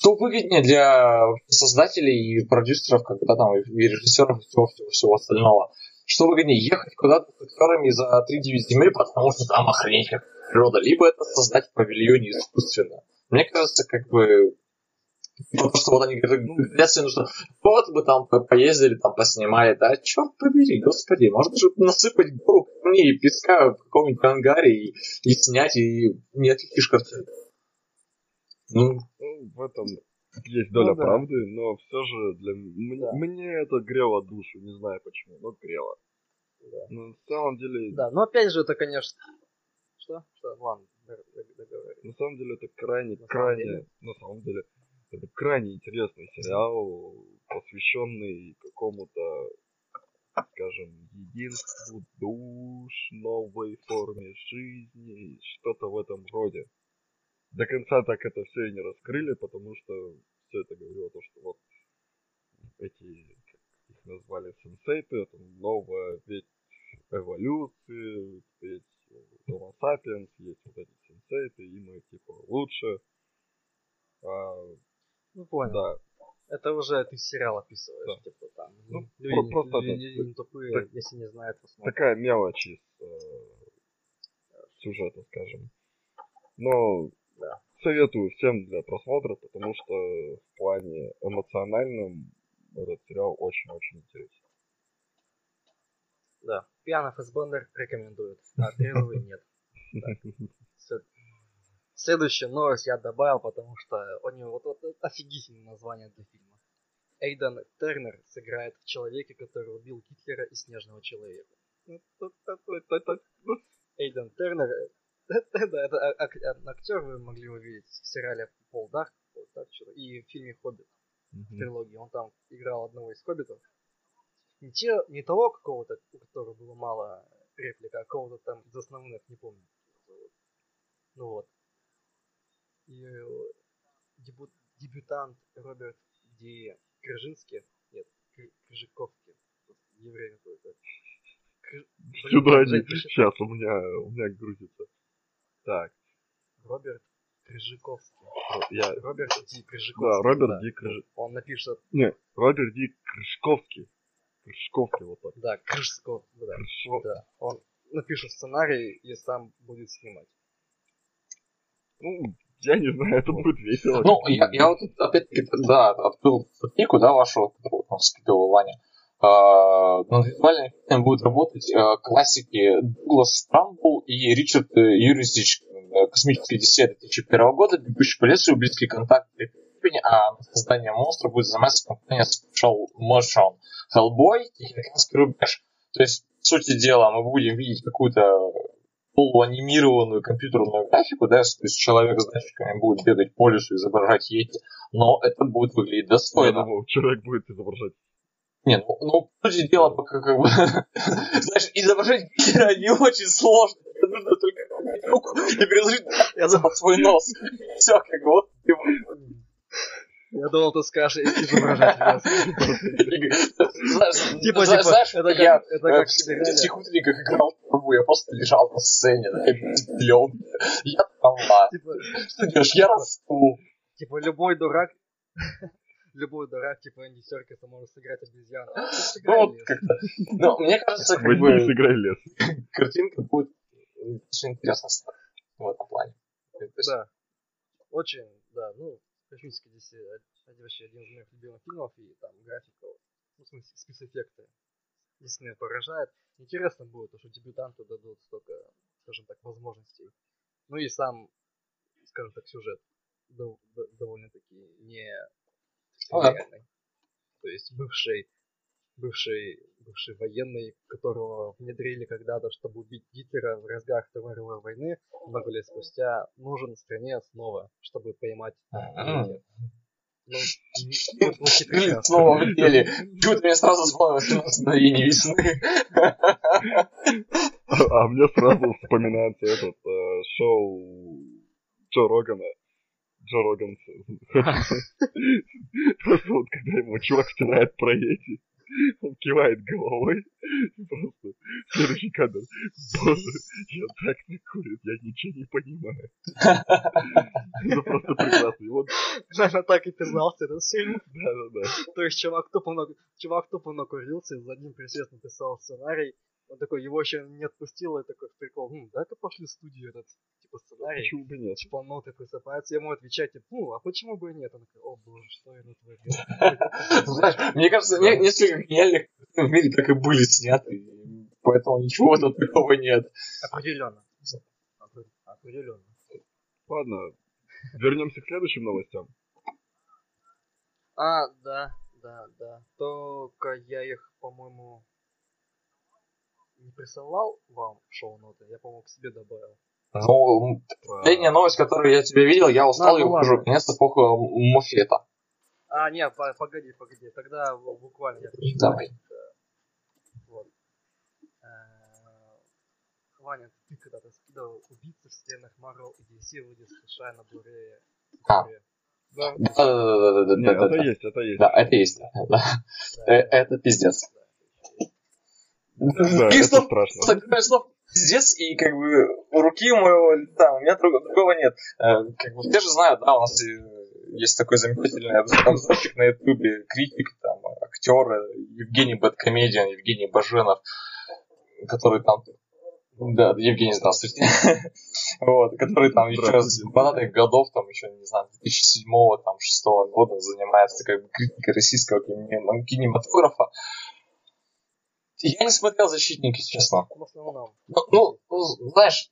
что выгоднее для создателей и продюсеров, когда там, и режиссеров, и всего, всего, всего остального? Что выгоднее, ехать куда-то с актерами за 3-9 земель, потому что там охренеть как природа, либо это создать в павильоне искусственно. Мне кажется, как бы, потому что вот они говорят, ну что, вот бы там по- поездили, там поснимали, да, черт побери, господи, можно же насыпать гору камней и песка в каком-нибудь ангаре и, и снять, и не отличишь. Ну, Ну, в этом есть доля Ну да. правды, но все же для Да. мне это грело душу, не знаю почему, но грело. Да. Ну, на самом деле, Да, но опять же, это, конечно... Что? Что? Ладно, д- д- договори. на самом деле это крайне, На самом крайне, деле? на самом деле, это крайне интересный сериал, посвященный какому-то, скажем, единству душ, новой форме жизни, что-то в этом роде. До конца так это все и не раскрыли, потому что все это говорило то, что вот эти, как их назвали, сенсейты, это новая ветвь эволюции, ведь Homo sapiens, есть вот эти сенсейты, и мы типа лучше. А, Ну, понял. да, Это уже ты сериал описываешь, Да. типа там. Ну, люди, про- не- просто люди это- не тупые, так- если не знают, посмотрят. такая мелочь из э, сюжета, скажем. Но Да. советую всем для просмотра, потому что в плане эмоциональном этот сериал очень-очень интересен. Да. Пьяный фэсбендер рекомендует, а трезвый нет. След- Следующую новость я добавил, потому что у него вот, вот офигительное название для фильма. Эйден Тернер сыграет в человеке, который убил Гитлера и Снежного человека. Эйден Тернер, а- ак- актер вы могли увидеть в сериале Пол Дарк, и в фильме Хоббит. в трилогии. Он там играл одного из хоббитов. Не, те, не того какого-то, у которого было мало реплик, а какого-то там из основных, не помню. Ну вот. И э, дебют, дебютант Роберт Ди Крыжинский, нет, Крыжиковский, еврей какой-то. Сюда они, сейчас у меня, у меня грузится. Так. Роберт Крыжиковский. Я... Роберт Ди Крыжиковский. Да, Роберт да. Ди Крыжиковский. Он напишет... Не, Роберт Ди Крыжковский. Крыжковский вот так. Да, Крыжков, да. Крыжков. да. Он напишет сценарий и сам будет снимать. Ну, я не знаю, это будет весело. Ну, я, я вот опять-таки, да, открыл книгу, да, вашу, которую там скидывал Ваня. Визуальным эффектом будут работать uh, классики Дуглас Страмбул и Ричард uh, Юрисич «Космическая Одиссея» 2001 года, «Бегущий по лесу» и «Близкий контакт» а создание монстра будет заниматься компания Special Motion. Hellboy и Американский рубеж. То есть, в сути дела, мы будем видеть какую-то полуанимированную компьютерную графику, да, то есть человек с датчиками будет бегать по лесу, изображать ети, но это будет выглядеть достойно. Я думал, человек будет изображать не, ну, ну, сути дела, пока как бы, знаешь, изображать Гитлера не очень сложно. Это нужно только руку и приложить под свой нос. Все, как вот я думал, ты скажешь изображать нас. Типа, знаешь, это как в тихутриках играл трубу, я просто лежал на сцене, да, пленка. Я трава. Типа, что делаешь, я расту. Типа, любой дурак любой дурак, типа Энди Серкис может сыграть обезьяну. Ну, как-то. Ну, мне кажется, как бы... сыграй лес. Картинка будет очень интересно в этом плане. Да. Очень, да, ну, космический здесь вообще один из моих любимых фильмов, и там графика, ну, в смысле, спецэффекты действительно поражает. Интересно будет, что дебютанту дадут столько, скажем так, возможностей. Ну и сам, скажем так, сюжет довольно-таки не реальный. То есть бывший, бывший, бывший военный, которого внедрили когда-то, чтобы убить Гитлера в разгар Второй мировой войны, много лет спустя нужен стране снова, чтобы поймать ну, снова в деле. Чего-то мне сразу вспомнилось мгновение весны. А мне сразу вспоминается этот э, шоу Джо Рогана Джо Роган. Просто вот когда ему чувак стирает про эти, он кивает головой. Просто следующий кадр. Боже, я так не курит, я ничего не понимаю. Это просто прекрасно. И вот... Наверное, так и писался этот фильм. Да, да, да. То есть чувак тупо, чувак тупо накурился, за одним присест написал сценарий, он такой, его еще не отпустил, и такой прикол, ну, дай-ка пошли в студию этот, типа, сценарий. Почему бы нет? Типа, ну, ты просыпается, ему отвечать, типа, ну, а почему бы и нет? Он такой, о боже, что я натворил. Знаешь, мне кажется, несколько гениальных в мире так и были сняты, поэтому ничего тут такого нет. Определенно. Определенно. Ладно, вернемся к следующим новостям. А, да, да, да. Только я их, по-моему, не присылал вам шоу-ноты, я, по-моему, к себе добавил. Ну, последняя новость, которую я тебе видел, я устал, ну, уже наконец-то похуй Мофета. А, нет, погоди, погоди, тогда буквально я прочитаю. Давай. Вот. Э, Ваня, ты когда-то скидывал убийцы в стенах Marvel и DC выйдет США на Blu-ray. А. Да, да, да, да, да, да, это есть, это есть. Да, это есть, да. Э, это пиздец. Да, это страшно. Такое слово пиздец, и как бы у руки моего лица, у меня другого нет. Э, как бы все же знают, да, у нас есть такой замечательный обзорчик на ютубе, критик, там, актер Евгений Бэткомедиан, Евгений Баженов, который там да, Евгений, здравствуйте. вот, который там еще с 20-х годов, там еще, не знаю, 2007-го, там, 6 года занимается как бы критикой российского кинематографа. Я не смотрел «Защитники», честно. В основном. Ну, ну, знаешь...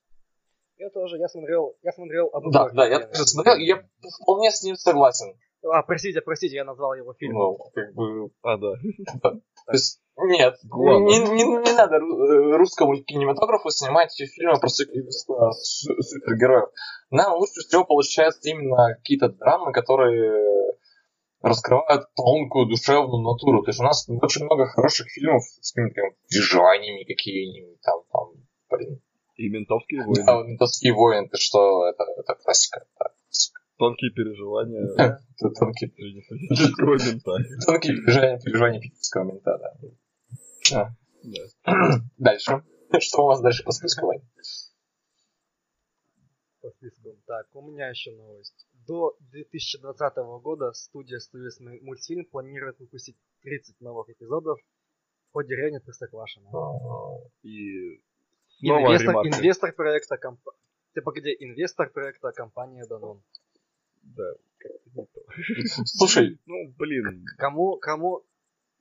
Я тоже, я смотрел, я смотрел обзор. Да, да, я тоже смотрел, я вполне с ним согласен. А, простите, простите, я назвал его фильмом. Ну, как бы... А, да. То есть, нет, не, не, не надо э, русскому кинематографу снимать фильмы про супергероев. Нам лучше всего получается именно какие-то драмы, которые раскрывают тонкую душевную натуру. То есть у нас очень много хороших фильмов с какими-то переживаниями какими-нибудь там, там, блин. И ментовские войны. Да, ментовские войны, ты что, это, это классика. Это классика. Тонкие переживания тонкие, переживания, переживания физического мента, да. А. Да. Дальше. Что у вас дальше по списку, Вань? по списку. Так, у меня еще новость. До 2020 года студия Studios мультфильм планирует выпустить 30 новых эпизодов по деревне Простоквашино. И снова Инвестор, инвестор проекта комп... Ты погоди, инвестор проекта компания Данон. Да, как-то не то. Слушай, Ну, блин, Кому, кому,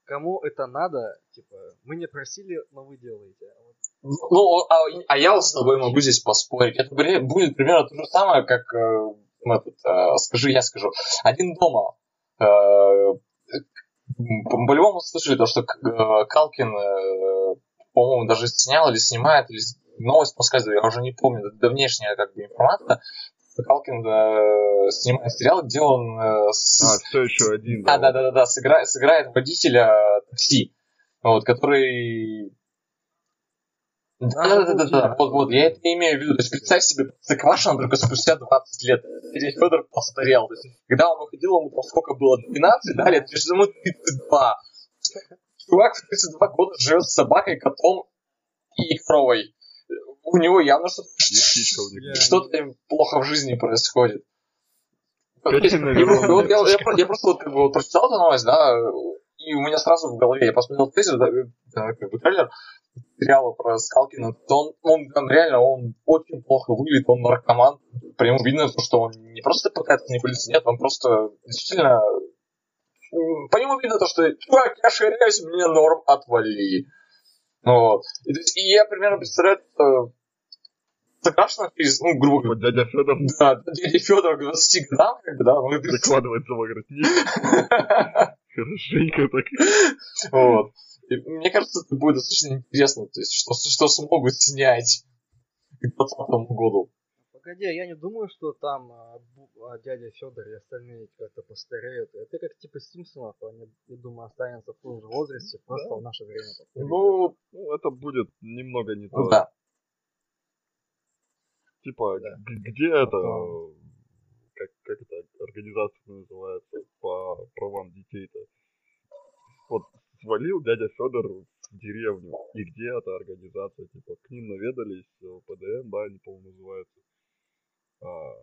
кому это надо, типа, мы не просили, но вы делаете. А вот ну, а, а я вот с тобой могу здесь поспорить. Это будет примерно то же самое, как э, этот, скажи, я скажу. Один дома. Э, по- по-любому слышали то, что э, Калкин, э, по-моему, даже снял или снимает, или новость подсказываю, я уже не помню, это давнешняя как бы информация. Калкин э, снимает сериал, где он э, с- а, все еще один. да, да, да, да, да, сыграет, сыграет водителя такси, вот, который... Да, да, да, да, да, вот, вот, я это имею в виду. То есть представь себе, Простоквашино только спустя 20 лет. Дядя Федор постарел. То есть, когда он уходил, ему там сколько было, 12, да, лет, сейчас ему 32. Чувак в 32 года живет с собакой, котом и коровой. У него явно что-то, им плохо в жизни происходит. Я, просто- вот я- я птичка. про- я просто вот, как бы, вот прочитал эту новость, да, и у меня сразу в голове, я посмотрел тезис, да, да, как бы трейлер сериала про Скалкина, то он, он там реально, он очень плохо выглядит, он наркоман, по нему видно, что он не просто пытается манипулировать, нет, он просто действительно, по нему видно то, что, чувак, я ширяюсь, мне норм, отвали. Вот. И, и я примерно представляю, что Сакрашина через, ну, грубо говоря, Вот дядя Федор да, дядя Федор к 20 годам, как бы, да, ну, закладывается в воротник. Хорошенько так. Вот. И мне кажется, это будет достаточно интересно, то есть, что, что смогут снять к 2020 году. Погоди, я не думаю, что там а, а, дядя Федор и остальные как-то постареют. Это как типа Симпсонов, они, я думаю, останутся в том же возрасте, просто Да. в наше время. Ну, Ну, это будет немного не то. да. Типа, Да. где это, Потом. как, как это организация называется по правам детей-то? Вот свалил дядя Федор в деревню. И где эта организация? Типа, к ним наведались, э, ПДМ, да, они, по-моему, называются. А,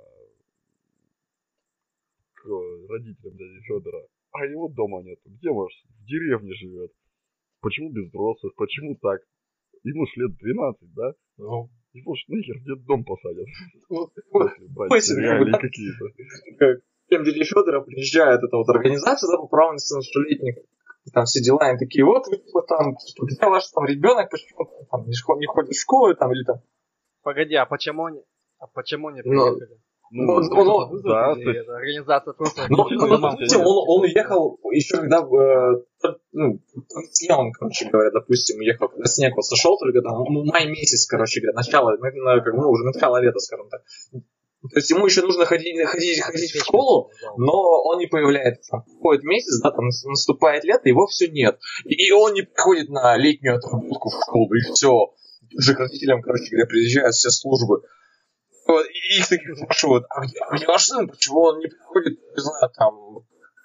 к родителям дяди Федора. А его дома нет. Где ваш? В деревне живет. Почему без взрослых? Почему так? Ему ж лет 12, да? Ну, Его ж нахер в дом посадят. реалии какие-то. к тем дяде Федора приезжает эта вот организация, да, по правам несовершеннолетних, там все дела, они такие, вот, вы типа там, типа, где ваш там ребенок, почему он там не, не ходит в школу, там, или там, Погоди, а почему они, а почему не Ну, приехали? Ну, Ну, ну, Вызов да, или есть организация просто... Ну, ну, ну, допустим, он, он уехал еще когда, э, ну, он, короче говоря, допустим, уехал, когда снег вот сошел, только там, ну, май месяц, короче говоря, начало, на- на- как, ну, уже начало лета, скажем так. То есть ему еще нужно ходить, ходить, ходить в школу, но он не появляется. Проходит месяц, да, там нас- наступает лето, его все нет. И, он не приходит на летнюю отработку в школу, и все. Уже к родителям, короче говоря, приезжают все службы. И их таких спрашивают, а где, а где ваш сын, почему он не приходит, не знаю, там,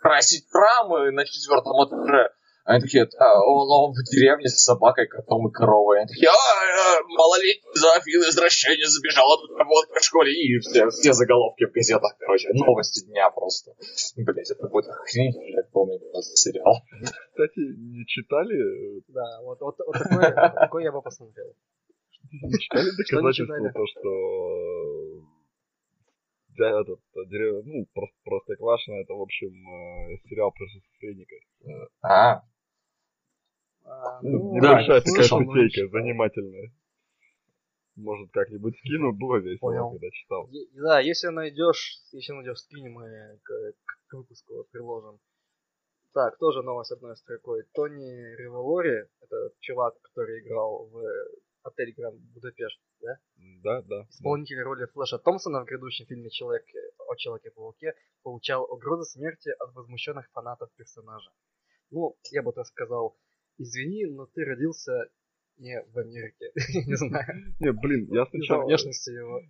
красить рамы на четвертом этаже? Они такие, да, он, он в деревне с собакой, котом и коровой. Они такие, а, а, малолетний зоофил извращение забежал от отработки в школе. И все, все заголовки в газетах, короче, новости дня просто. Блять, это будет охренительный полный просто сериал. Кстати, не читали, Да, вот, вот, вот такое, такое я бы посмотрел. не читали доказательства то, что да, этот, дерев- ну, просто, Простоквашино, это, в общем, э, сериал про шизофреника. А, А, Ну, ну, да, небольшая такая читал. занимательная. Может, как-нибудь скину, было весело, Понял. когда читал. Е- Да, если найдешь, если найдешь, скинь, мы к, к- выпуску приложим. Так, тоже новость одной строкой. Тони Револори, это чувак, который играл в отель Гранд Будапешт, да? Да, да. Исполнитель роли Флэша Томпсона в грядущем фильме Человек о Человеке-пауке получал угрозы смерти от возмущенных фанатов персонажа. Ну, я бы так сказал, извини, но ты родился не в Америке. не знаю. Не, блин, я сначала... внешности его.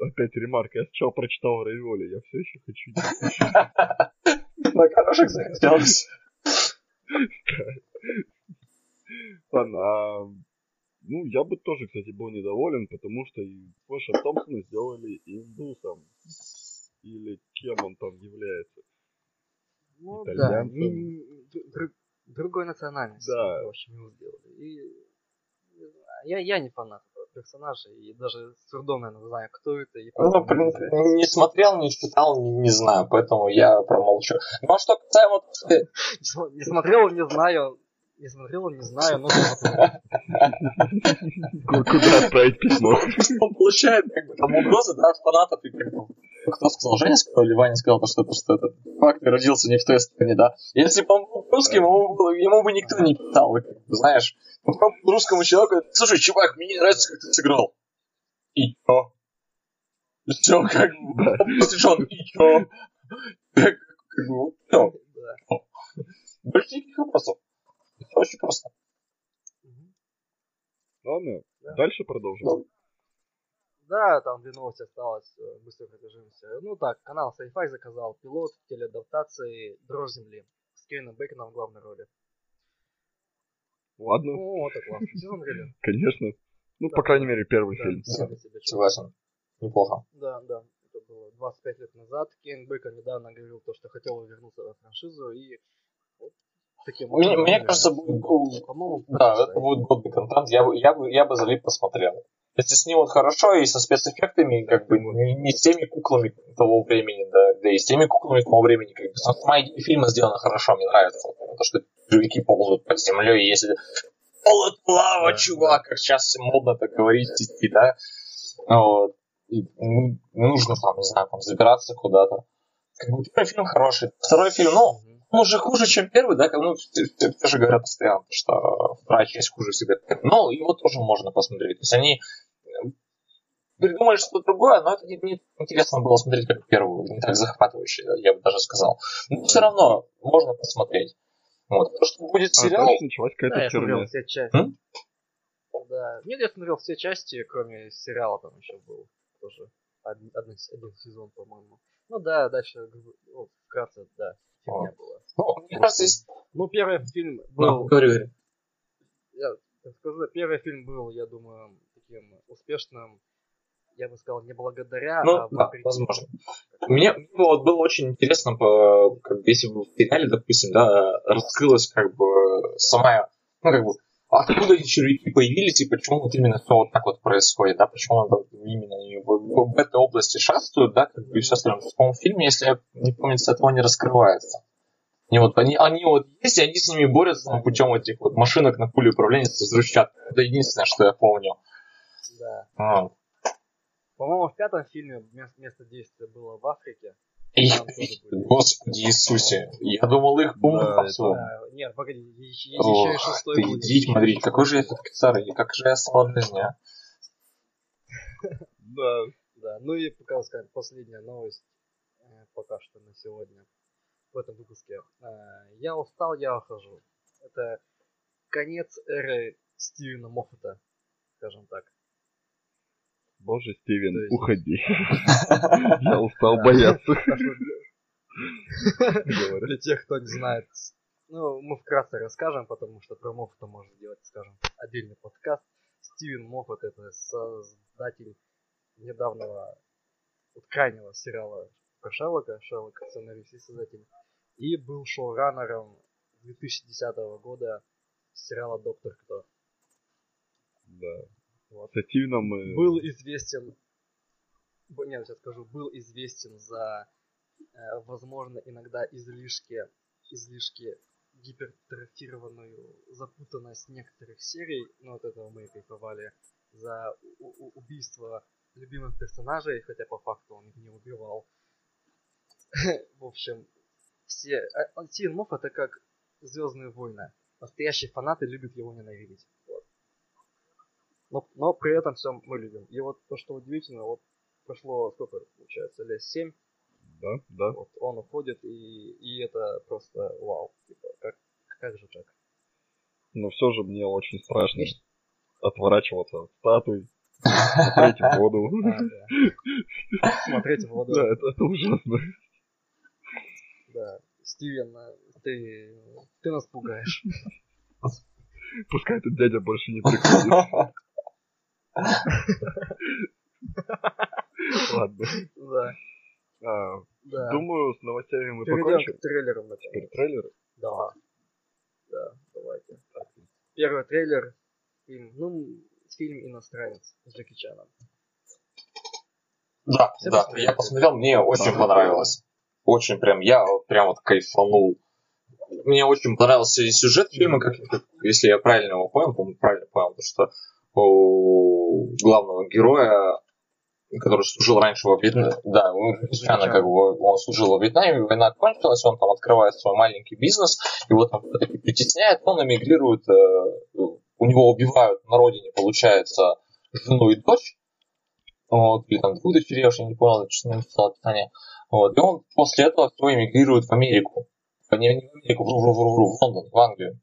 Опять ремарка. Я сначала прочитал Равиоли. Я все еще хочу... На хороших захотелось. Ладно, а, ну, я бы тоже, кстати, был недоволен, потому что и Флэша Томпсона сделали индусом. Или кем он там является. Ну Итальянцем. да, другой национальности. Да. В общем, его сделали. И я, я не фанат этого персонажа, и даже с трудом, наверное, знаю, кто это. И ну, не, не смотрел, не читал, не, не знаю, поэтому я промолчу. Ну, а что касаемо... Не смотрел, не знаю, не смотрел, не знаю, но Куда отправить письмо? Он получает как бы там угрозы, да, от фанатов и как бы кто сказал, Женя сказал или Ваня сказал, что, что этот факт родился не в той стране, да. Если бы он был русским, ему, ему бы никто не писал, знаешь. Русскому человеку, слушай, чувак, мне не нравится, как ты сыграл. И чё? Чё, как бы, после что он, и чё? Как бы? Больше никаких вопросов. Это очень просто. Ладно, да. дальше продолжим. Да. там две новости осталось, э, быстро пробежимся. Ну так, канал Sci-Fi заказал пилот телеадаптации «Дрожь земли» с Кевином Бейконом в главной роли. Ладно. Ну, это классно. Все смотрели? Конечно. Ну, да. по крайней мере, первый да, фильм. Согласен. Неплохо. Да, да. Это было 25 лет назад. Кен Бейкон недавно говорил то, что хотел вернуться в франшизу, и вот таким Мне, мне кажется, будет, по-моему, да, это будет годный контент. Я, я, бы, я бы залип посмотрел. Если снимут хорошо и со спецэффектами, как бы не, не с теми куклами того времени, да, да и с теми куклами того времени, как бы сама идея фильма сделана хорошо, мне нравится. То, что жуки ползают под землей, и если Пол лава, чувак, как сейчас модно так говорить, да. Вот. И, ну, нужно там, не знаю, там забираться куда-то. Как бы первый фильм хороший. Второй фильм, ну, уже хуже, чем первый, да, как, ну, тоже говорят постоянно, что вторая часть хуже всегда. Но его тоже можно посмотреть. То есть они э, придумали что-то другое, но это не, не интересно было смотреть как первую, не так захватывающе, я бы даже сказал. Но все равно можно посмотреть. Вот. То, что будет а, сериал... А, началась какая-то да, я смотрел все части. М? Да. Нет, я смотрел все части, кроме сериала там еще был тоже один, один, один сезон, по-моему. Ну да, дальше, ну, вкратце, да, фигня была. Ну, мне кажется. Ну, первый фильм был... Ну, говори. Я скажу, первый фильм был, я думаю, таким успешным я бы сказал, не благодаря, ну, а да, возможно. Мне, вот было очень интересно, как, если бы в сериале, допустим, да, раскрылась как бы сама, ну, как бы, откуда эти червяки появились и почему вот именно все вот так вот происходит, да, почему он именно в, в этой области шастают, да, как бы и все остальное. В том фильме, если я не помню, этого не раскрывается. И вот они, они вот есть, и они с ними борются ну, путем этих вот машинок на пуле управления с взрывчаткой. Это единственное, что я помню. Да. А. По-моему, в пятом фильме место действия было в Африке. Их, Господи Иисусе, я думал их бум да, Да, нет, погоди, есть еще и шестой ты идите, смотри, какой же я этот офицер, и как же я стал жизни, а? Да. Да, ну и пока сказать, последняя новость э, пока что на сегодня в этом выпуске. Э, я устал, я ухожу. Это конец эры Стивена Моффата, скажем так. Боже, Стивен, есть... уходи. Я устал бояться. Для тех, кто не знает, ну, мы вкратце расскажем, потому что про Моффата можно сделать, скажем, отдельный подкаст. Стивен Моффат это создатель недавнего, вот крайнего сериала про Шерлока, Шерлок сценарист и создатель, и был шоураннером 2010 года сериала «Доктор Кто». Да. Вот. С Стивеном мы... Был известен, нет, сейчас скажу, был известен за, э, возможно, иногда излишки, излишки гипертрофированную запутанность некоторых серий, ну от этого мы и кайфовали, за убийство любимых персонажей, хотя по факту он их не убивал. В общем, все... Стивен Мофф это как Звездные войны. Настоящие фанаты любят его ненавидеть. Но, но при этом все мы любим. И вот то, что удивительно, вот прошло, сколько получается, лет 7, Да, да. Вот он уходит, и, и это просто вау. Типа, как, как же так? Но все же мне очень страшно отворачиваться от статуи, смотреть в воду. А, Смотреть в воду. Да, это ужасно. Да. Стивен, а, ты, ты нас пугаешь. Пускай этот дядя больше не приходит. Ладно. Да. А, Да. Думаю, с новостями мы Перейдем покончим. к трейлерам, Теперь наконец. трейлеры. Да. Да, давайте. Первый трейлер. Фильм, ну, фильм «Иностранец» с Джеки Чаном. Да, Все да, посмотрели? я посмотрел, мне очень Ага. понравилось. Очень прям, я вот прям вот кайфанул. Мне очень понравился и сюжет фильма, как, как- если я правильно его понял, по правильно понял, то что у главного героя, который служил раньше во Вьетнаме, да, Чана, как бы он служил во Вьетнаме, война кончилась, он там открывает свой маленький бизнес, его там все-таки притесняет, он эмигрирует, э, у него убивают на родине, получается, жену и дочь, вот, или там двух дочерей, я уже не понял, что написал описание. Вот, и он после этого все эмигрирует в Америку. Не, не в Америку, вру, вру, вру, в Лондон, в Англию.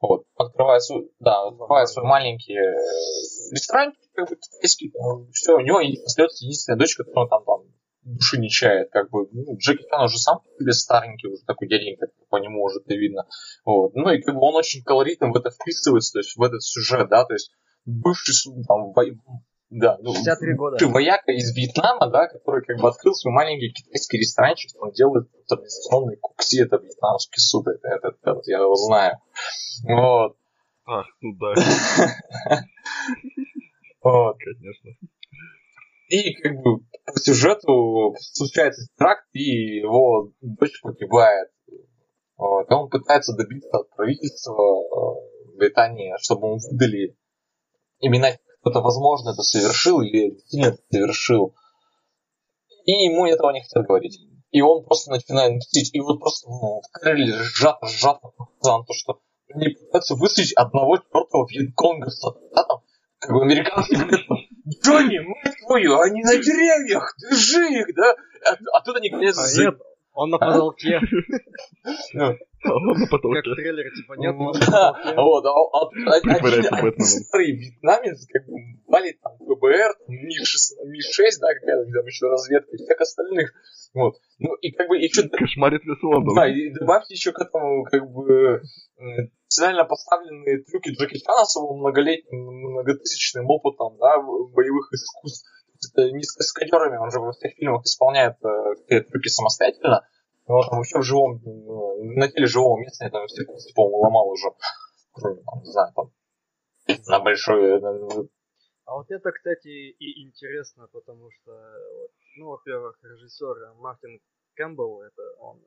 Вот, открывает свой, да, открывает свой маленький э, ресторанчик, как бы, китайский, все, у него остается единственная дочь, которая там, там души не чает, как бы, ну, Джеки Чан уже сам себе старенький, уже такой дяденька, по нему уже это видно, вот, ну, и как бы он очень колоритно в это вписывается, то есть в этот сюжет, да, то есть бывший, там, да, ну, 63 года. бывший вояка из Вьетнама, да, который как бы открыл свой маленький китайский ресторанчик, он делает традиционный кукси, это вьетнамский суп, это, это, это я его знаю. Вот. Ах, ну да, вот. конечно. И как бы по сюжету случается теракт, и его дочь погибает. Вот. И он пытается добиться от правительства э, Британии, чтобы ему выдали имена кто-то, возможно, это совершил или это совершил. И ему этого не хотят говорить. И он просто начинает мстить. И вот просто ну, трейлере сжато, сжато показано то, что они пытаются высадить одного чертова Вьетконга с атом. Как бы американцы говорят, Джонни, мать твою, они на деревьях, держи их, да? А, а тут они говорят, А «За- нет, он на потолке. ну, А он на Как потолке. в трейлере, типа, нет, он на потолке. вот, а, а, а- старый вьетнамец, как бы, валит там ФБР, там, МИ-6, МИ-6, да, какая-то там еще разведка, и всех остальных, вот. Ну, и как бы еще Кошмарит весь Лондон. да, и добавьте еще к этому, как бы, специально поставленные трюки Джеки Чана с его многолетним, многотысячным опытом, да, боевых искусств. Это не с каскадерами, он же во всех фильмах исполняет э, все трюки самостоятельно. Вот, там вообще в живом, э, на теле живого места я там все кости, по-моему, ломал уже. Кроме, там, не знаю, там, на большой... э, А вот это, кстати, и интересно, потому что, ну, во-первых, режиссер Мартин Кэмпбелл, это он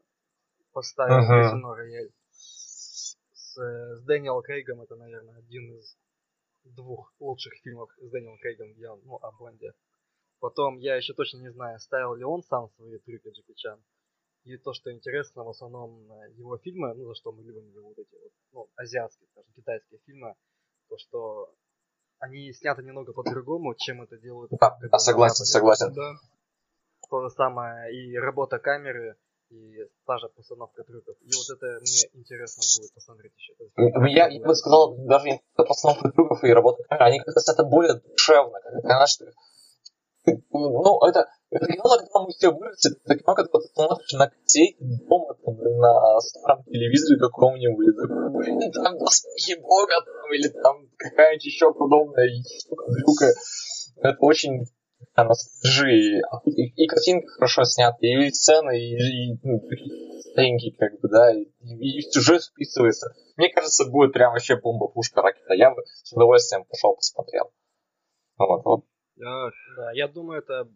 поставил. Казино Рояль. С, э, с Дэниел Крейгом это, наверное, один из двух лучших фильмов с Дэниелом Крейгом, он, ну, о Бонде. Потом, я еще точно не знаю, ставил ли он сам свои трюки Джеки Чан. И то, что интересно, в основном э, его фильмы, ну, за что мы любим его вот эти вот, ну, азиатские, скажем, китайские фильмы, то, что они сняты немного по-другому, чем это делают. Да, да, согласен, согласен. Да. То же самое и работа камеры, и та же постановка трюков. И вот это мне интересно будет посмотреть еще. Я, я бы сказал, даже не постановка трюков и работа камеры, они как-то это более душевно. Как, ты- ну, это, это кино, на котором мы все выросли, это кино, которое ты смотришь на кассете дома, там, на старом телевизоре каком-нибудь, такой, блин, там доспехи бога, там, или там какая-нибудь еще подобная штука, дрюка. Это очень а, ностальжи. А И, и картинка хорошо снята, и сцены, и, и ну, старенькие, как бы, да, и, и сюжет вписывается. Мне кажется, будет прям вообще бомба-пушка ракета. Я бы с удовольствием пошел посмотрел. Вот, вот. Я Да, я думаю, это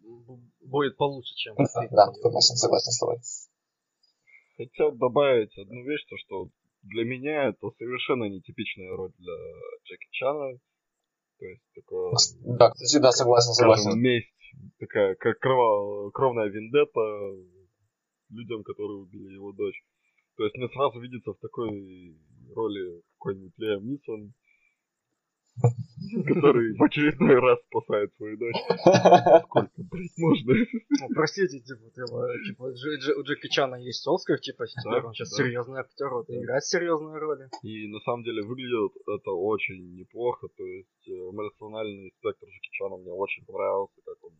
будет получше, чем... Да, согласен, согласен с тобой. хотел добавить одну вещь, то что для меня это совершенно нетипичная роль для Джеки Чана. То есть такое, Да, кстати, да, согласен, согласен. месть, такая как крово- кровная вендетта людям, которые убили его дочь. То есть мне сразу видится в такой роли какой-нибудь Лиам Нисон. который в очередной раз спасает свою дочь. Сколько, блядь, можно? Ну, простите, типа, типа, типа у Джеки Чана есть Оскар, типа, теперь он сейчас серьезный актер, вот, играет серьезные роли. И на самом деле выглядит это очень неплохо, то есть эмоциональный спектр Джеки Чана мне очень понравился, как он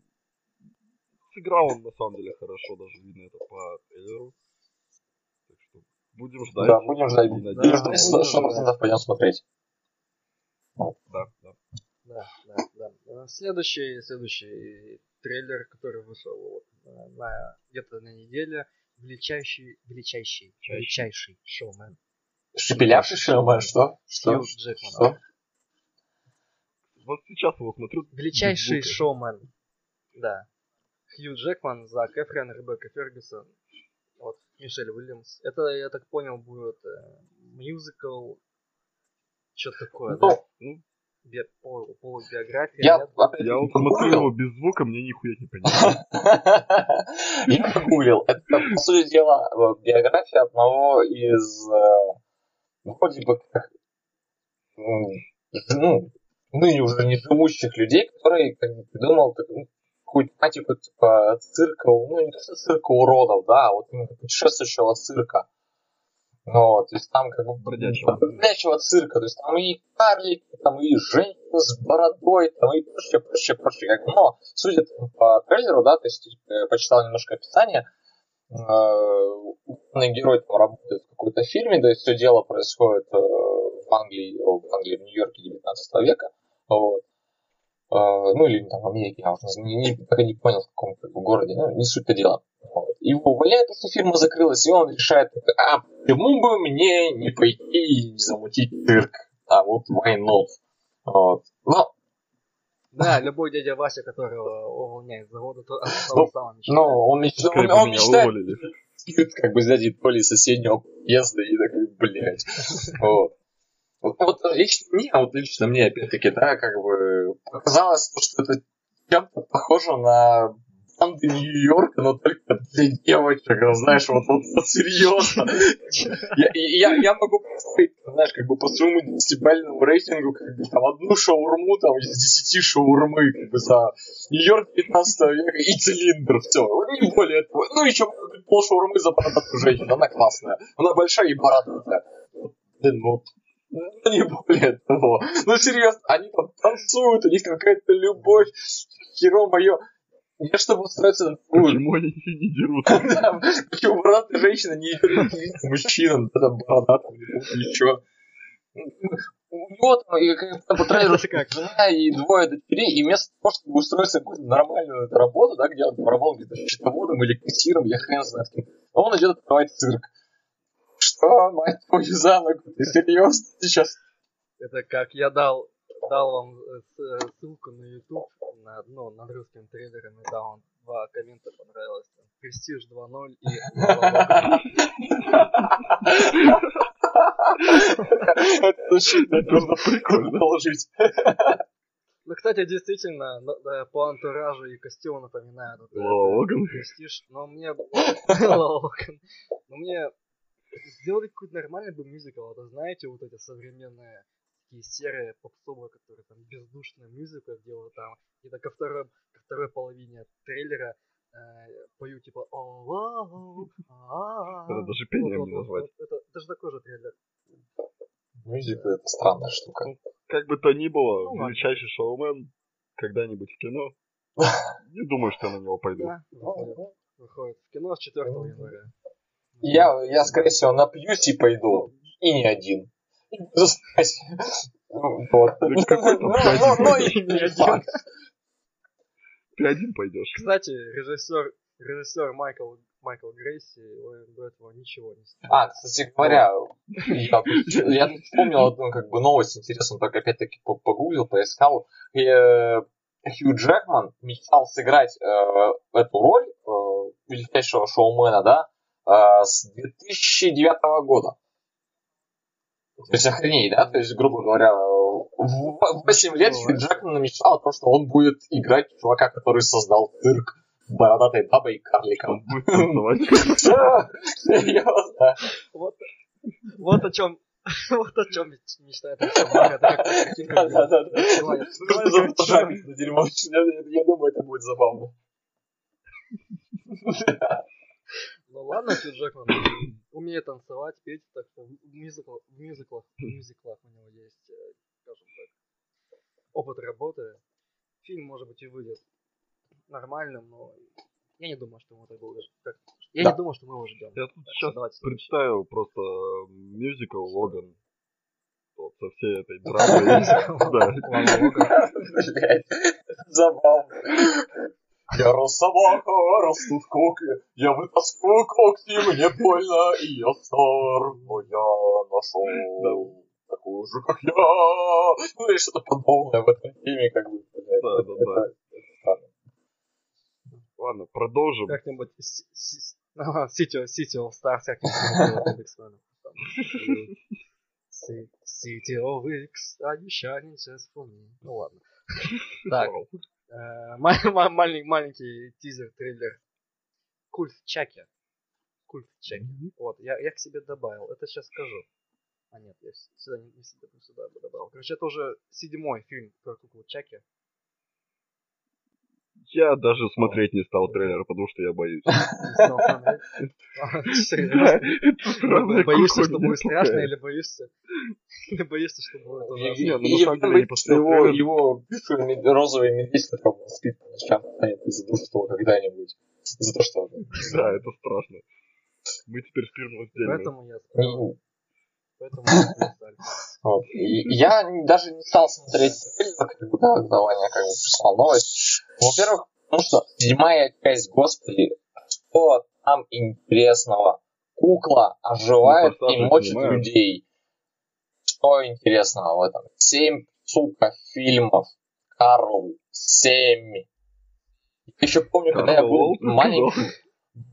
сыграл он на самом деле хорошо, даже видно это по трейлеру. Так что будем ждать. Да, будем ждать. Будем ждать, сто процентов пойдем смотреть. Да, да. Да, да, да. Следующий, следующий трейлер, который вышел вот, на, где-то на неделе, величайший, величайший, величайший шоумен. Шепелявший шоумен, что? Что? Джекман. Что? Вот сейчас его смотрю. Величайший шоумен. Да. Хью Джекман, Зак Эфрен, Ребекка Фергюсон, вот, Мишель Уильямс. Это, я так понял, будет э, мюзикл, что-то такое, ну, да? Ну, Би- пол, полубиография. Я, я, опять я вот смотрю его без звука, мне нихуя не понятно. Я погуглил. Это, по сути дела, э, биография одного из, э, вроде бы, как, ну, ныне уже не живущих людей, который как бы придумал ну, какую-то тематику типа цирка, ну не то что цирка уродов, да, а вот именно путешествующего цирка. Ну, то есть там как бы бродячего. бродячего цирка, то есть там и карлики, там и женщина с бородой, там и прочее, прочее, прочее. Как, но, судя по трейлеру, да, то есть я почитал немножко описание, э, главный герой там работает в какой-то фирме, то есть все дело происходит э, в Англии, в Англии, в Нью-Йорке 19 века, вот. А, ну или там в Америке, я уже не, не, пока не понял, в каком как бы, городе, ну, не суть-то дело. Вот. Его увольняют, потому что фирма закрылась, и он решает, а почему бы мне не пойти и не замутить цирк? А вот why not? Вот. Но да, любой дядя Вася, которого увольняет с завода, то он сам мечтает. Ну, он, меч... он, он мечтает, как бы с дядей Толи соседнего подъезда и такой, блядь. Вот. Вот, вот лично мне, вот лично мне, опять-таки, да, как бы показалось, что это чем-то похоже на банды Нью-Йорка, но только для девочек, знаешь, вот, вот, вот серьезно. Я, я, я могу представить, знаешь, как бы по своему десятибальному рейтингу, как бы там одну шаурму там из десяти шаурмы, как бы за Нью-Йорк 15 века и цилиндр, все. Не более этого. Ну, еще пол шаурмы за бородатую женщину, она классная. Она большая и бородатая. Блин, ну, ну, не более того. Ну, серьезно, они там танцуют, у них какая-то любовь. Херо мое. Я чтобы устроиться на Почему они не дерутся? Почему бородатая женщина не идет к мужчинам? Это бородатая, еще. Вот, и как по трейлеру как жена и двое дочерей, и вместо того, чтобы устроиться какую-то нормальную работу, да, где он работал где-то счетоводом или кассиром, я хрен знает кем, он идет открывать цирк. Что, мать твою, за ногу? Ты серьезно сейчас? Это как я дал, дал вам э, э, ссылку на YouTube, на, ну, над русским трейлером, и дал вам два коммента понравилось. Там, Престиж 2.0 и Это нужно прикольно положить. Ну, кстати, действительно, по антуражу и костюму напоминает. Логан. Престиж, но мне... Логан. Но мне сделали какой-то нормальный бы мюзикл, это знаете, вот эти современные такие серые попсовые, которые там бездушная музыка, где вот там где-то ко второй, ко второй половине трейлера э, пою типа Это даже пением не назвать. Это же такой же трейлер. Мюзикл это странная штука. Ну, как бы то ни было, ну, величайший шоумен когда-нибудь в кино. Не думаю, что я на него пойду. Выходит в кино с 4 января. Я, я, скорее всего, напьюсь и пойду. И не один. Вот. Ну, ну, и не один. Ты один пойдешь. Кстати, режиссер, режиссер Майкл Майкл Грейси, он до этого ничего не снял. А, кстати говоря, я, я вспомнил одну как бы новость интересную, так опять-таки погуглил, поискал. И, э, Хью Джекман мечтал сыграть э, эту роль э, величайшего шоумена, да, с 2009 года. То есть охренеть, да? То есть, грубо говоря, в 8 лет Хью Джекман намечтал о том, что он будет играть чувака, который создал цирк бородатой бабой и карликом. Вот, вот о чем Вот о чем мечтает. Да-да-да. Я думаю, это будет забавно. Ну ладно, Хью Джекман умеет танцевать, петь, так что в мюзиклах, в мюзиклах, в мюзиклах у него есть, э, скажем так, опыт работы. Фильм, может быть, и выйдет нормальным, но я не думаю, что мы так долго ж- как- Я Да. не думаю, что мы его ждем. Я тут Так сейчас давайте представил просто э, мюзикл Логан. Вот со всей этой драмой. Да. Забавно. Я росомаха, растут когти, я вытаскиваю когти, мне больно, и я стар, но я нашел такую же, как я. Ну и что-то подобное в этом фильме, как бы. Да, да, да. Ладно, продолжим. Как-нибудь City City of Stars как-нибудь City of X, shining just for me? Ну ладно. Так, э, ма- ма- малень- маленький тизер, трейлер. Культ Чаки. Культ Чаки. Вот, я, я к себе добавил. Это сейчас скажу. А нет, я сюда не, не сюда, сюда бы добавил. Короче, это уже седьмой фильм про куклу Чаки. Я даже смотреть не стал трейлер, потому что я боюсь. Боишься, что будет страшно, или боишься? Или боишься, что будет ужасно? Не, ну, его, розовый медведь, спит по ночам, станет из-за того, что когда-нибудь. За то, что... Да, это страшно. Мы теперь спим отдельно. Поэтому я сказал. Ну, Поэтому я я даже не стал смотреть трейлер, когда Ваня как бы прислал новость. Во-первых, потому что седьмая часть, господи, что там интересного? Кукла оживает Ну, и мочит снимают. людей. Что интересного в этом? Семь, сука, фильмов. Карл, семь. Я еще помню, когда я Карл был маленький,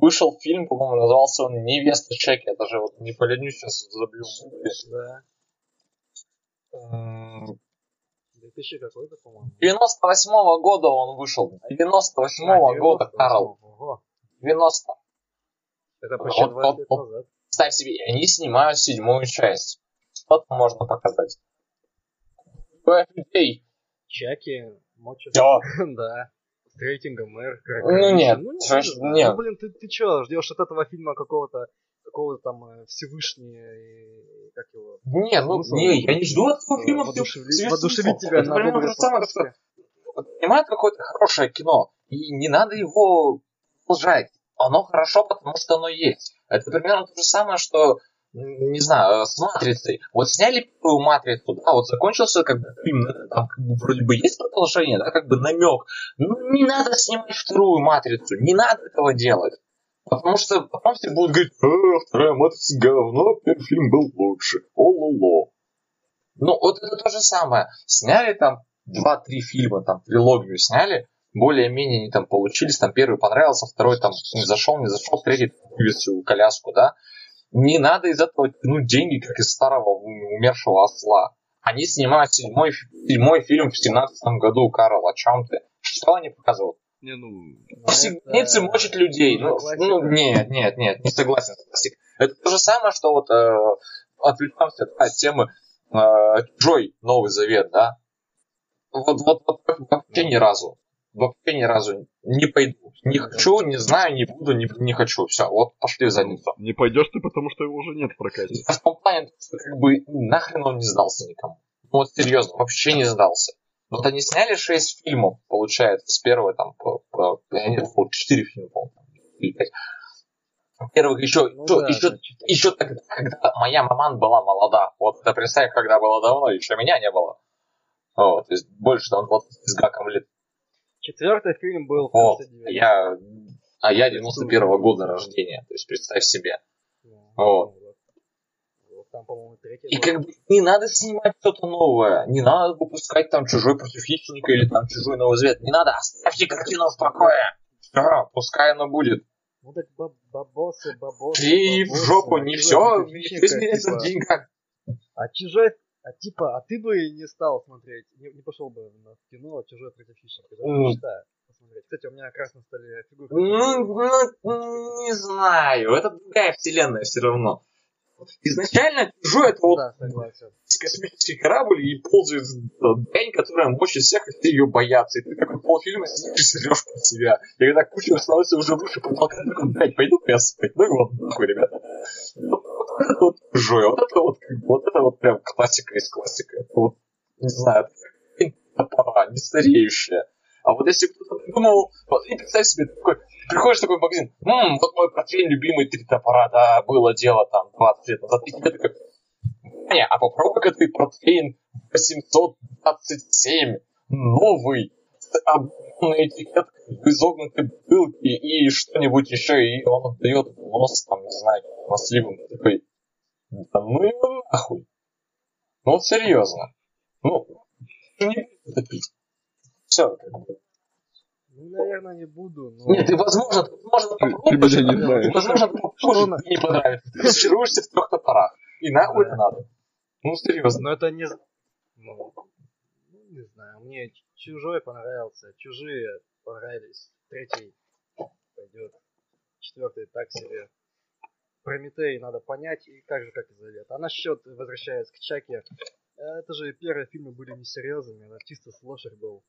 вышел фильм, по-моему, назывался он «Невеста Чеки». Это же вот не поленюсь, сейчас забью. Да. М, 2000 какой-то, по-моему. 98 года он вышел. 98 А, года, 98-го. Карл. Ого. 90. Это почти Вот, 20 лет вот, назад. Представь себе, они снимают седьмую часть. Что там можно показать? Людей. Чаки, мочат. Да. С рейтингом R. Ну нет, ну, ж- ну, нет. блин, ты, ты чё, ждешь от этого фильма какого-то какого-то там э, Всевышнего и как его Не, ну, Смысл? не, я не жду от этого э, фильма воодушевить, всего- воодушевить тебя Это примерно то же самое, что вот снимают какое-то хорошее кино, и не надо его продолжать. Оно хорошо, потому что оно есть. Это примерно то же самое, что, не знаю, с «Матрицей». Вот сняли первую «Матрицу», да, вот закончился как бы фильм, там как бы вроде бы есть продолжение, да, как бы намек. Ну, не надо снимать вторую «Матрицу», не надо этого делать. Потому что потом все будут говорить, «Э, вторая «Матрица» говно, первый фильм был лучше. О-ло-ло. Ну, вот это то же самое. Сняли там два-три фильма, там трилогию сняли, более-менее они там получились, там первый понравился, второй там не зашел, не зашел, третий вывез всю коляску, да. Не надо из этого тянуть деньги, как из старого ум- умершего осла. Они снимают седьмой, седьмой фильм в семнадцатом году, Карл, о чем ты? Что они показывают? Не, ну, Ну, Сигницы это мочат людей. Ну, классика. ну, нет, нет, нет, не согласен. Это то же самое, что вот э, отвлекаемся от темы э, Джой, Новый Завет, да? Вот, вот, вот вообще ни разу. Вообще ни разу не пойду. Не хочу, не знаю, не буду, не, не хочу. Все, вот пошли в задницу. не пойдешь ты, потому что его уже нет в прокате. Я в том плане, что как бы нахрен он не сдался никому. Ну, Вот серьезно, вообще не сдался. Вот они сняли 6 фильмов, получается, с первого там, по, по, я не помню, 4 фильма, по-моему, или 5. Первых еще, Ну еще, да, еще, значит, еще тогда, когда моя маман была молода. Вот это представь, когда было давно, еще меня не было. Вот, то есть больше там 20 с гаком лет. Четвертый фильм был Вот, конце 90-х. я, а я 91 года рождения, то есть представь себе. Вот. Вот Там, по-моему, третий И как бы не надо снимать что-то новое, не надо выпускать там чужой против хищника или там чужой новый завет, не надо, оставьте картину в покое. Все, пускай оно будет. Ну так баб- бабосы, бабосы, И в бабосы, жопу, а не все, все измеряется типа, в деньгах. А чужой, а типа, а ты бы не стал смотреть, не, не пошел бы на кино «Чужой против хищника». Даже М. мечтаю посмотреть. Кстати, у меня на столе фигурка. Ну, ну, не знаю, это другая вселенная все равно. Изначально чужой это вот Да, согласен. космический корабль и ползает дрянь, которая мощит всех, и все ее боятся. И ты такой полфильма сидишь и срешь под себя. И когда куча становится уже выше потолка, такой, блядь, пойду я спать. Ну и вот, нахуй, ребята. Вот, вот это вот чужое, вот это вот, вот это вот прям классика из классика. Это вот, не знаю, это пора, не стареющая. А вот если кто-то придумал, вот и представь себе, такой, приходишь в такой магазин, Ммм, вот мой портфель любимый три топора, да, было дело там 20 лет назад, и тебе такой, не, а попробуй-ка ты портфель 827, новый, с объемной этикеткой, изогнутой бутылки и что-нибудь еще, и он отдает нос, там, не знаю, масливым, такой, да ну его нахуй. Ну серьезно. Ну, не это пить. Все, как бы. Ну, наверное, не буду, но... Нет, ты, возможно, ты, возможно, ты попробуешь, не и, знаешь. возможно, ты попробуешь, на- и не понравится. Ты разочаруешься в трех топорах. И нахуй Да. это надо. Ну, серьезно. Но это не... Ну, ну, не знаю, мне чужой понравился, чужие понравились, третий пойдет, четвертый так себе. Прометей надо понять, и как же, как Изолет. А насчет, возвращаясь к Чаке, э, это же первые фильмы были несерьезными, это чисто слошер был.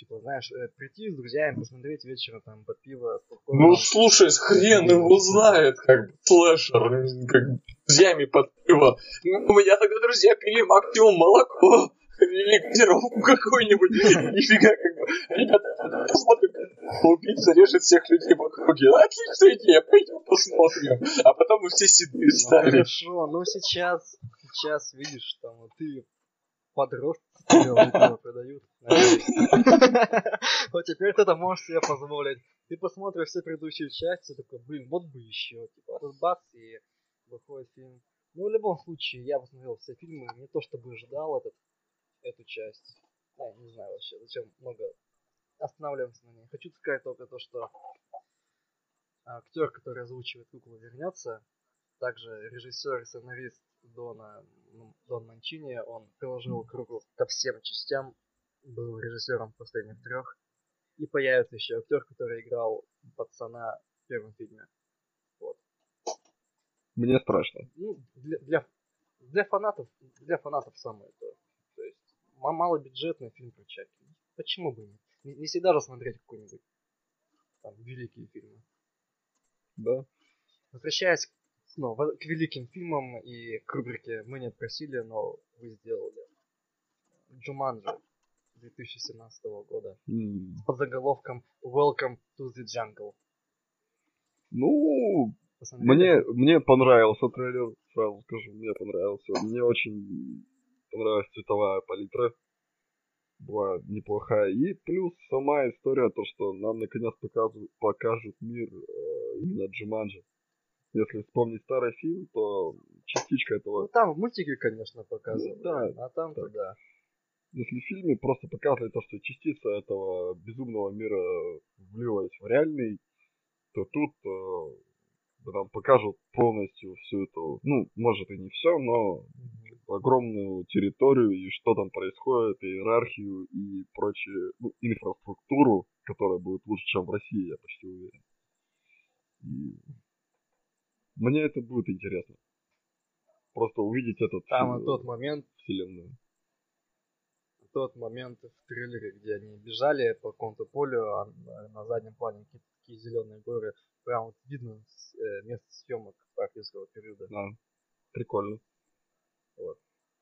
Типа, знаешь, э, прийти с друзьями, посмотреть вечером там под пиво, спокойно. Ну, слушай, хрен его знает, как бы, слэшер, как бы, с друзьями под пиво. У меня тогда друзья пили максимум молоко или газировку какую-нибудь. Нифига, как бы, ребята, посмотрим, убийца режет всех людей в округе. Отличная идея, пойдем посмотрим. А потом мы все седые Ну, стали. хорошо, ну сейчас, сейчас, видишь, там вот ты подростки продают. Вот теперь ты это можешь себе позволить. Ты посмотришь все предыдущие части, такой, блин, вот бы еще. Типа, а тут бац, и выходит фильм. Ну, в любом случае, я посмотрел все фильмы, не то чтобы ждал этот, эту часть. Я не знаю вообще, зачем много останавливаемся на ней. Хочу сказать только то, что актер, который озвучивает куклу, вернется. Также режиссер и сценарист Дона, Дон Манчини, он приложил к руку ко всем частям, был режиссером последних трех. И появится еще актер, который играл пацана в первом фильме. Мне страшно. Ну, для, для, для фанатов, для фанатов самое то. То есть, ма- малобюджетный фильм про Чаки. Почему бы нет? Не, не всегда же смотреть какой-нибудь там великие фильмы. Да. Возвращаясь ну, к великим фильмам и к рубрике «Мы не просили, но вы сделали». Джуманджи 2017 года М, под заголовком «Welcome to the Jungle». Ну, мне, мне понравился трейлер, сразу скажу, мне понравился. Мне очень понравилась цветовая палитра. Была неплохая. И плюс сама история, то, что нам наконец показывают, покажут мир э, именно Джуманджи. Если вспомнить старый фильм, то частичка Ну, этого... там в мультике, конечно, показывают. Да, а там-то так. да. Если в фильме просто показывали то, что частица этого безумного мира влилась в реальный, то тут э, нам покажут полностью всю эту, ну, может и не все, но огромную территорию и что там происходит, и иерархию и прочее, ну, инфраструктуру, которая будет лучше, чем в России, я почти уверен. И мне это будет интересно. Просто увидеть этот Там э, тот момент, вселенную. тот момент в трейлере, где они бежали по какому-то полю, а на- заднем плане какие-то такие зеленые горы. Прям вот видно э, место съемок паркинского периода. Да, прикольно.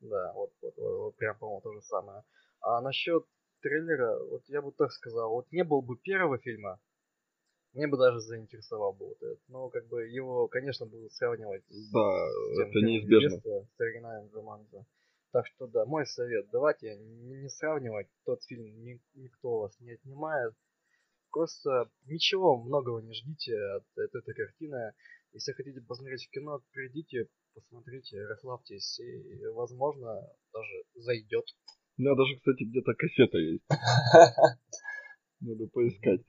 Да, вот, вот, вот, вот прям, по-моему, то же самое. А насчет трейлера, вот я бы так сказал, вот не был бы первого фильма, мне бы даже заинтересовал бы вот этот. Но как бы его, конечно, будут сравнивать с Да, тем это неизбежно. детства, с оригинальным Джуманджи. Так что да, мой совет, давайте не, не сравнивать, тот фильм ни- никто у вас не отнимает. Просто ничего многого не ждите от, от этой картины. Если хотите посмотреть в кино, придите, посмотрите, расслабьтесь, и, возможно, даже зайдет. У меня даже, кстати, где-то кассета есть. Надо поискать.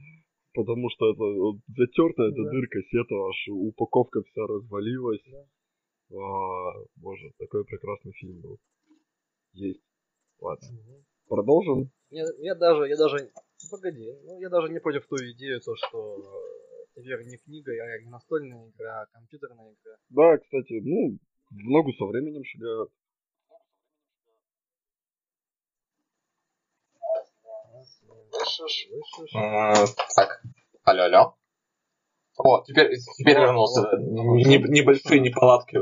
Потому что это вот, затертая эта Да. дырка кассета, аж упаковка вся развалилась. Да. А, боже, такой прекрасный фильм был. Есть. Ладно. Мгм. Продолжим. Я, я даже, я даже, погоди, ну я даже не против той идеи, то что э, теперь не книга, а не настольная игра, а компьютерная игра. Да, кстати, ну, в ногу со временем шагают. М, Так, алло, алло. О, теперь, теперь Вот, вернулся. да. Не- Небольшие неполадки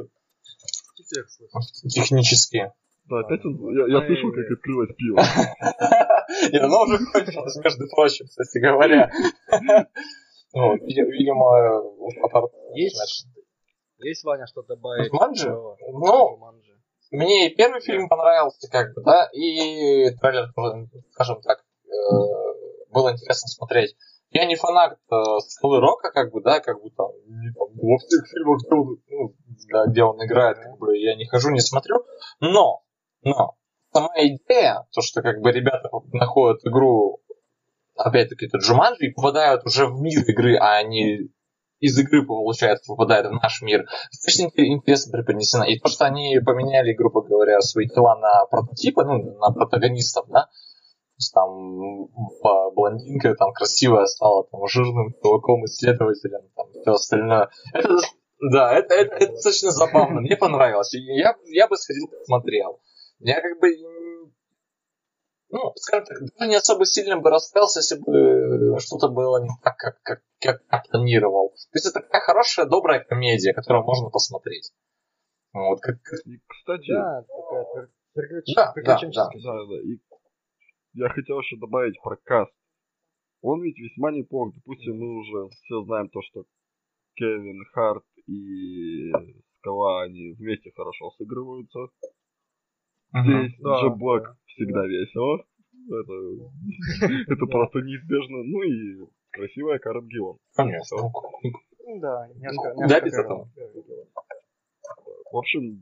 технические. Да, опять он... Я, я Ой. слышал, как открылось пиво. И оно уже кончилось, между прочим, кстати говоря. Видимо, аппарат- Есть, есть Ваня, что добавить? Джуманджи? про Ну? Мне и первый фильм понравился, как бы, да, и трейлер, тоже, скажем так, э, было интересно смотреть. Я не фанат э, Скалы Рока, как бы, да, как бы там, не там, во всех фильмах, где он, ну, да, где он играет, как бы, я не хожу, не смотрю, но, но, сама идея, то, что, как бы, ребята находят игру, опять-таки, это Джуманджи, и попадают уже в мир игры, а они из игры, получается, попадают в наш мир, достаточно интересно преподнесена. И то, что они поменяли, грубо говоря, свои тела на прототипы, ну, на протагонистов, да, то есть там по- блондинка там красивая стала там жирным чуваком исследователем, там все остальное. Это, да, это, это, это достаточно забавно, мне понравилось. Я, я бы сходил посмотрел. Я как бы ну, скажем так, даже не особо сильно бы расстался, если бы что-то было не так, как, как, как я планировал. То есть это такая хорошая, добрая комедия, которую можно посмотреть. Вот, как, И, кстати, Да, такая приключ- Да, да, приключенческая. Да, да. И я хотел еще добавить про каст. Он ведь весьма неплох. Допустим, мы уже все знаем то, что Кевин Харт и Скала, они вместе хорошо сыгрываются. Здесь Да, Джо Блэк да. всегда весело. Это, это просто неизбежно. Ну и красивая Карен Гиллан. Конечно. Да, несколько, Куда без этого? В общем,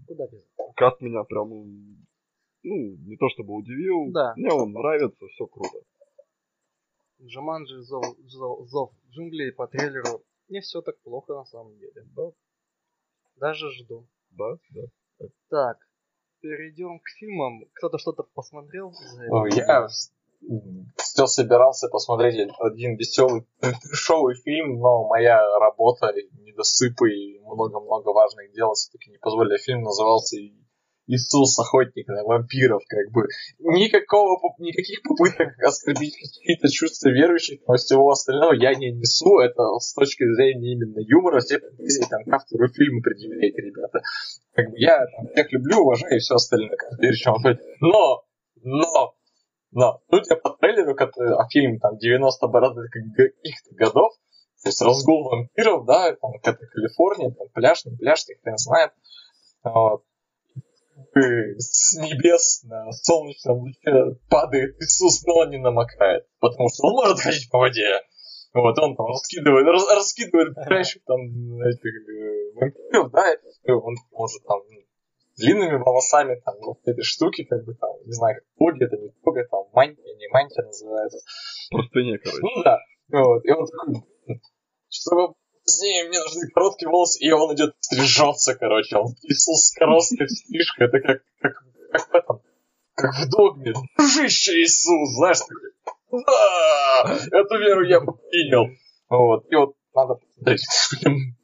каст меня прям, ну, не то чтобы удивил. Да. Мне он нравится, все круто. Джуманджи, зов, зов, зов джунглей по трейлеру. Не все так плохо на самом деле. Да, Даже жду. да, да. Так, перейдем к фильмам. Кто-то что-то посмотрел? за? Я все собирался посмотреть один веселый трешовый фильм, но моя работа, недосыпы и много-много важных дел все-таки не позволили. Фильм назывался «И- Иисус, охотник на вампиров, как бы. Никакого, никаких попыток оскорбить какие-то чувства верующих, но всего остального я не несу. Это с точки зрения именно юмора, все претензии там, к автору фильма предъявляете, ребята. Как бы я там, всех люблю, уважаю и все остальное. Как чем Но, но, но, судя по трейлеру, который, а фильм там 90 бородатых каких-то годов, то есть разгул вампиров, да, там какая-то Калифорния, там пляж, не пляж, никто не знает. Вот. С небес на солнечном луче падает Иисус, но он не намокает, потому что он может ходить по воде. Вот, он там раскидывает, рас- раскидывает плящих там этих э, вампиров, да, и он может там длинными волосами, там, вот этой штуки, как бы там, не знаю, как тоги, это не тога, там, мантия, не мантия называется. Простыня, короче. Ну да. Вот. И он такой, чтобы с ней мне нужны короткие волосы, и он идет стрижется, короче. Он Иисус с короткой стрижкой. Это как, как, как в этом, как в догме. Дружище Иисус, знаешь, такой. Да, эту веру я бы принял. Вот. И вот надо посмотреть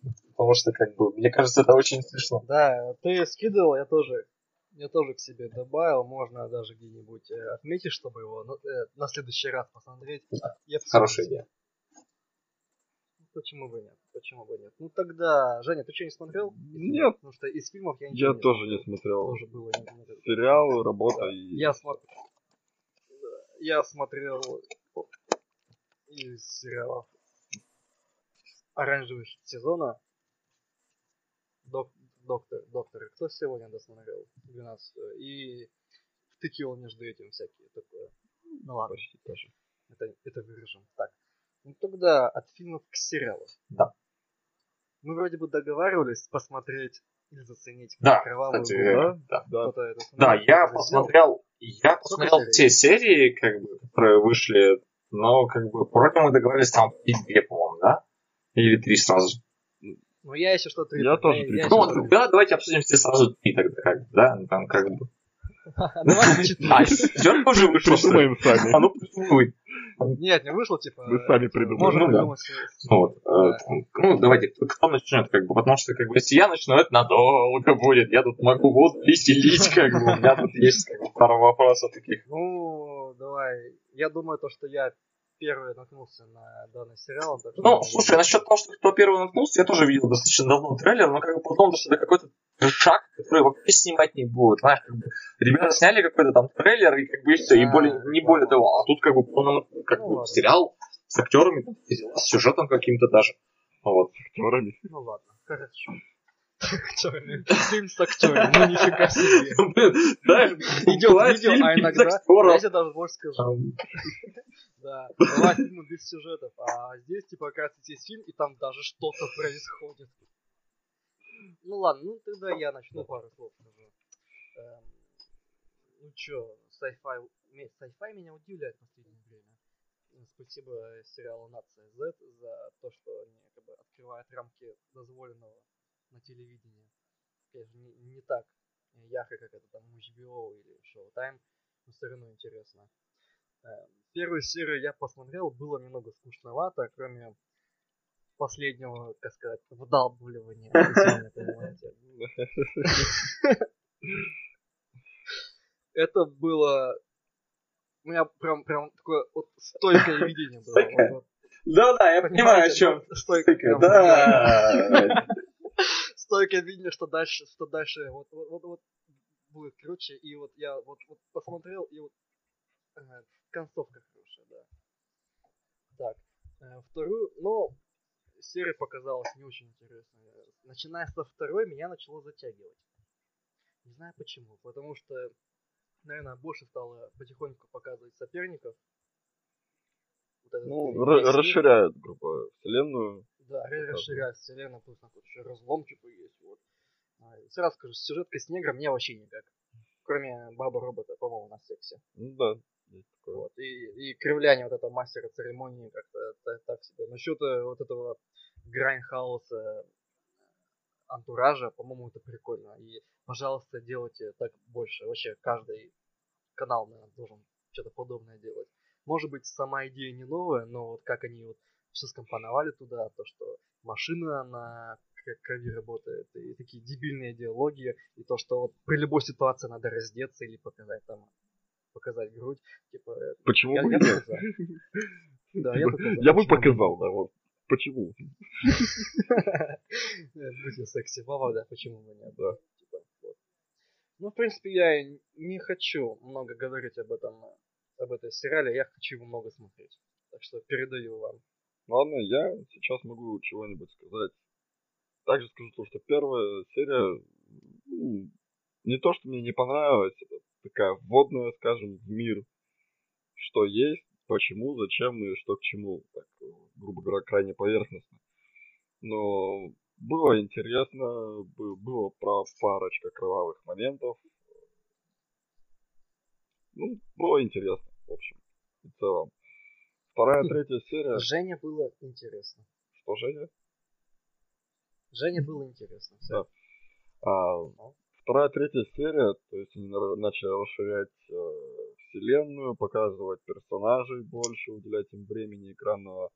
потому что, как бы, мне кажется, это очень смешно. Да, ты скидывал, я тоже, я тоже к себе добавил. Можно даже где-нибудь э, отметить, чтобы его на, э, на следующий раз посмотреть. Я посмотрю. Хорошая идея. Почему бы нет? Почему бы нет? Ну тогда, Женя, ты что не смотрел? Нет, Потому что из фильмов я ничего я не тоже не смотрел. Тоже было не смотрел. Сериал, работа и... Я смотрел. Я смотрел из сериалов оранжевый хит сезона. Док- доктор, доктор, кто сегодня досмотрел? 12 И втыкивал между этим всякие такое. Ну ладно, Почти тоже. это, это вырежем. Так. Ну тогда от фильмов к сериалам. Да. Мы вроде бы договаривались посмотреть или заценить Да, кровавую кстати, губу. да. Кто-то это Да, смотрел, я посмотрел, я посмотрел серий? те серии, как бы, которые вышли, но как бы вроде мы договорились там и две, по-моему, да? Или три сразу. Ну я еще что-то... Я тоже три я Ну, вот, да, давайте обсудим все сразу три тогда, как бы, да? Ну, Там как бы. А, четвертый уже вышел. что ли? Подумаем сами. А ну вы? Нет, не вышло, типа... Мы сами придумали. Можем Ну да. Ну, вот, э, ну, давайте, кто, начнет, как бы, потому что, как бы, если я начну, это надолго будет. Я тут могу вот веселить, как бы, у меня тут есть как бы, пару вопросов таких. Ну, давай. Я думаю, то, что я первый наткнулся на данный сериал. Ну, слушай, насчет того, что кто первый наткнулся, я тоже видел достаточно давно трейлер, но как бы потом, что это какой-то шаг, который вообще снимать не будут. Знаешь, как бы, ребята сняли какой-то там трейлер, и как бы и все, и более, не более того. А тут как бы полный, как Ну, бы ладно. сериал с актерами, там, с сюжетом каким-то даже. Вот. актерами. Ну ладно, хорошо. Актерами. Фильм с актерами. Ну нифига себе. Блин, знаешь, Идет видео, фильм а иногда... Я тебе даже больше скажу. Да, бывают фильмы без сюжетов, а здесь, типа, оказывается, есть фильм, и там даже что-то происходит. Ну ладно, ну тогда я начну пару слов скажу. Эм, ну чё, sci-fi, ме- sci-fi меня удивляет в последнее время. М, Спасибо сериалу «Нация Z» за то, что они как бы открывают рамки дозволенного на телевидении. Конечно, не, не так ярко, как это там HBO или Showtime, но все равно интересно. Э, Первую серию я посмотрел, было немного скучновато, кроме последнего, как сказать, вдалбливания. Это было... У меня прям, прям такое вот стойкое видение было. Вот, Да-да, я понимаю, о чем. Стойкое. Да. стойкое видение, что дальше, что дальше, вот, вот, вот, вот будет круче, и вот я вот, вот посмотрел, и вот э, концовка хорошая, да. Так, э, вторую, но серия показалась не очень интересной. Начиная со второй, меня начало затягивать. Не знаю почему, потому что, наверное, больше стало потихоньку показывать соперников. Вот этот Ну, мир. расширяют, грубо, вселенную. Да, расширяет вселенную, плюс там еще разлом типа есть. Вот. А, и Сразу скажу, сюжетка с негром мне вообще никак. Кроме баба робота, по-моему, на сексе. Ну да. Вот. И, и кривляние вот этого мастера церемонии как-то та- так себе. Насчет э, вот этого Грайндхауса антуража, по-моему, это прикольно. И, пожалуйста, делайте так больше. Вообще, каждый канал, наверное, должен что-то подобное делать. Может быть, сама идея не новая, но вот как они вот все скомпоновали туда, то, что машина на крови работает, и такие дебильные диалоги, и то, что вот при любой ситуации надо раздеться или показать там показать грудь, типа, э, Почему я, бы я за. Да, я Типа, за. Я бы показал, да, вот. Почему? Будьте секси, баба, да, почему бы нет? Да. Типа. Ну, в принципе, я не хочу много говорить об этом, об этой сериале, я хочу его много смотреть. Так что передаю вам. Ладно, я сейчас могу чего-нибудь сказать. Также скажу то, что первая серия ну, не то, что мне не понравилась, это такая вводная, скажем, в мир, что есть, почему, зачем и что к чему, так, грубо говоря, крайне поверхностно. Но было интересно, бы- было про парочка кровавых моментов. Ну, было интересно, в общем, в целом. Вторая, третья серия. Жене было интересно. Что, Женя? Жене было интересно. Всё. Да. А, вторая, третья серия, то есть они на- начали расширять э, вселенную, показывать персонажей больше, уделять им времени экранного,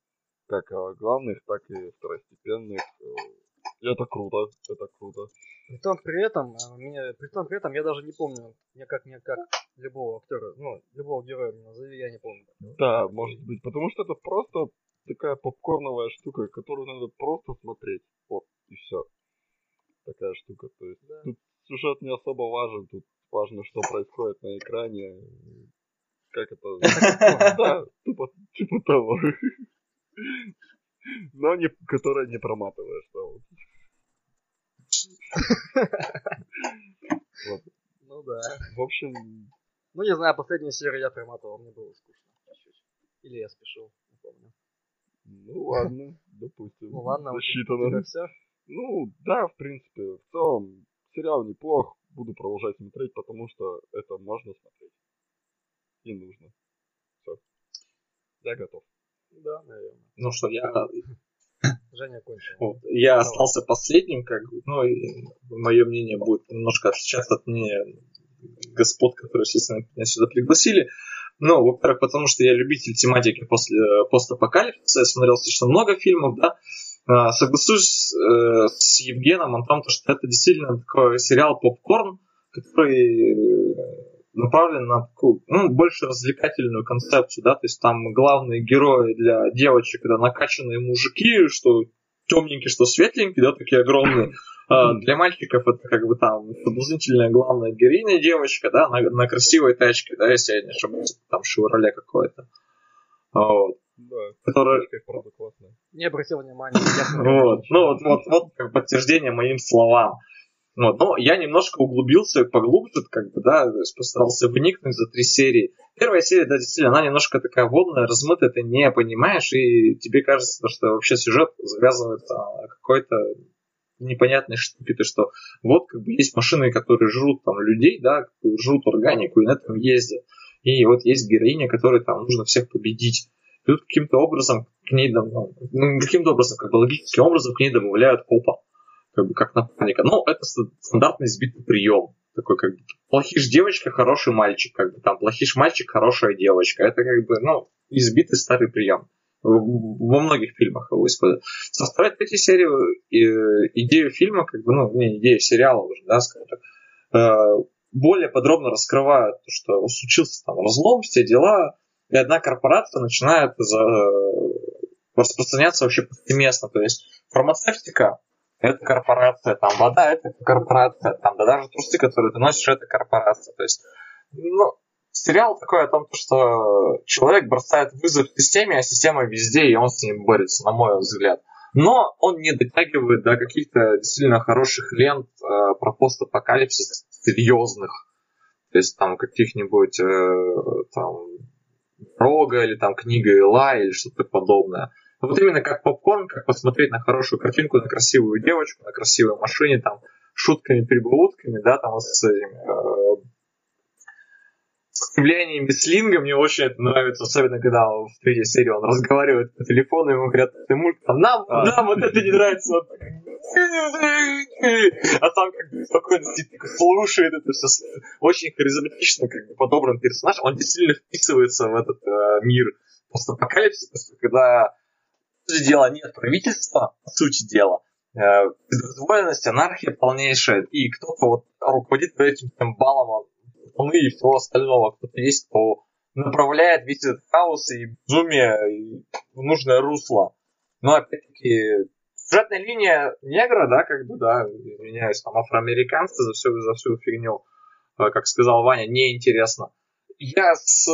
как э, главных, так и второстепенных. э. И это круто, это круто. При том при этом, э, меня, при том при этом я даже не помню, никак, никак любого актера, ну, любого героя мне назови, я не помню. Да, может быть, потому что это просто такая попкорновая штука, которую надо просто смотреть. Вот, и все. Такая штука. То есть Да. тут сюжет не особо важен, тут важно, что происходит на экране. Как это... Да, тупо, типа того. Но не, которое не проматываешь. да, вот. Ну да. В общем, Ну не знаю, последнюю серию я проматывал, мне было скучно. Или я спешил, не помню. ну ладно, допустим. Ну ладно, засчитано. все. Ну, да, в принципе, в целом, сериал неплох, буду продолжать смотреть, потому что это можно смотреть. И нужно. Все. Я готов. Да, наверное. Ну что, я, Женя кончил. вот, я остался последним, как бы, ну, и мое мнение будет немножко отличаться от мнения господ, которые, естественно, меня сюда пригласили. Ну, во-первых, потому что я любитель тематики после постапокалипсиса, я смотрел достаточно много фильмов, да. А, соглашусь э, с Евгеном о том, что это действительно такой сериал попкорн, который э, направлен на такую, ну, больше развлекательную концепцию, да, то есть там главные герои для девочек, это накачанные мужики, что темненькие, что светленькие, да, такие огромные. А для мальчиков это как бы там соблазнительная главная героиня девочка, да, на, на красивой тачке, да, если я не ошибаюсь, там Шевроле какой-то. Вот. Да, Которая... правда классная. Не обратил внимания. Вот, ну вот, вот, вот как подтверждение моим словам. Вот. Но я немножко углубился поглубже, как бы, да, постарался вникнуть за три серии. Первая серия, да, действительно, она немножко такая водная, размытая, ты не понимаешь, и тебе кажется, что вообще сюжет завязывается на какой-то непонятной штуки, то что вот как бы есть машины, которые жрут там людей, да, жрут органику и на этом ездят. И вот есть героиня, которой там нужно всех победить. Тут каким-то образом к ней, ну, каким-то образом, как бы логическим образом к ней добавляют копа как бы как напарника. Но это стандартный сбитый прием. Такой как бы плохиш девочка, хороший мальчик, как бы там плохиш мальчик, хорошая девочка. Это как бы, ну, избитый старый прием. Во многих фильмах его используют. Со второй, третьей серии э, идею фильма, как бы, ну, не идею сериала уже, да, скажем так, э, более подробно раскрывают, что случился там разлом, все дела, и одна корпорация начинает за... распространяться вообще повсеместно. То есть фармацевтика это корпорация, там вода это корпорация, там да даже трусы, которые ты носишь, это корпорация. То есть, ну, сериал такой о том, что человек бросает вызов системе, а система везде, и он с ним борется, на мой взгляд. Но он не дотягивает до каких-то действительно хороших лент э, про постапокалипсис серьезных. То есть там каких-нибудь э, там Рога или там книга Ила или что-то подобное. Вот именно как попкорн, как посмотреть на хорошую картинку, на красивую девочку, на красивой машине, там, шутками, прибаутками, да, там, с этими, э, скривлениями слинга, мне очень это нравится, особенно когда в третьей серии он разговаривает по телефону, ему говорят, ты мульт, а нам, а. нам вот это не нравится, вот, а там как бы спокойно сидит, слушает это все, очень харизматично как бы подобран персонаж, он действительно вписывается в этот э, мир постапокалипсиса, когда сути дела нет правительства, по сути дела, безволенность, анархия полнейшая, и кто-то вот руководит этим тем балом волны и всего остального, кто-то есть, кто направляет весь этот хаос и безумие в нужное русло. Но опять-таки сюжетная линия негра, да, как бы, да, извиняюсь, там афроамериканцы за всю, за всю фигню, как сказал Ваня, неинтересно. Я с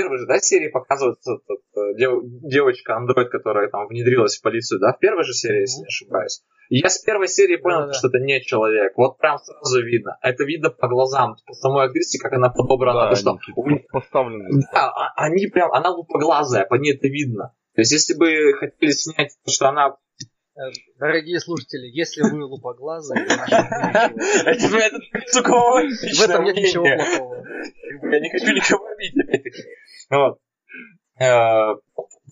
первой же, да, серии показывается этот, э, дев, девочка-андроид, которая там внедрилась в полицию, да, в первой же серии, если не ошибаюсь. я с первой серии понял, да, что это не человек. Вот прям сразу видно. Это видно по глазам, по самой актрисе, как она подобрана. Да, что они поставлены. Да, а, они прям, она лупоглазая, по ней это видно. То есть, если бы хотели снять, что она Дорогие слушатели, если вы лупоглазые, в этом нет ничего плохого. Я не хочу никого обидеть. Э,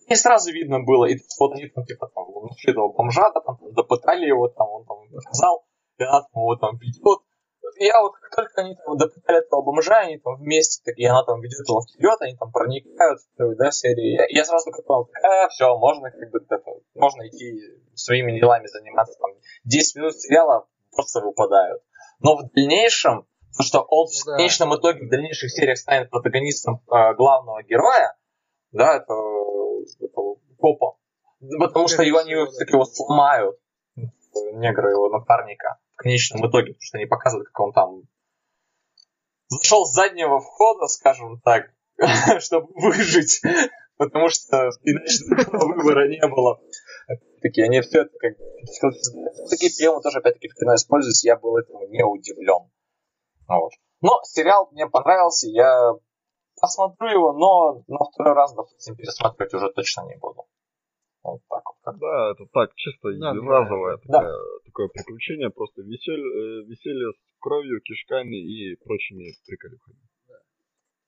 и сразу видно было, и вот они там, типа, там, нашли этого бомжа, там, допытали его, там, он там сказал, она там его там ведет. Я вот, как только они там допытали этого бомжа, они там вместе, так, и она там ведет его вперед, они там проникают в да, серии. Я, я сразу как понял, э, все, можно как бы, это, можно идти своими делами заниматься, там, 10 минут сериала просто выпадают. Но в дальнейшем то, что он в да. конечном итоге в дальнейших сериях станет протагонистом э, главного героя, да, это, это копа. Потому что его, они все-таки его сломают, негры его напарника, в конечном итоге, потому что они показывают, как он там зашел с заднего входа, скажем так, чтобы выжить, потому что иначе выбора не было. Такие, они все это как такие приемы тоже опять-таки в кино используются, я был этому не удивлен. Вот. Но сериал мне понравился, я посмотрю его, но на второй раз, допустим, пересматривать уже точно не буду. Вот так вот. Как... Да, это так, чисто да, разовое да. такое, такое приключение, просто весель, э, веселье с кровью, кишками и прочими приколюхами.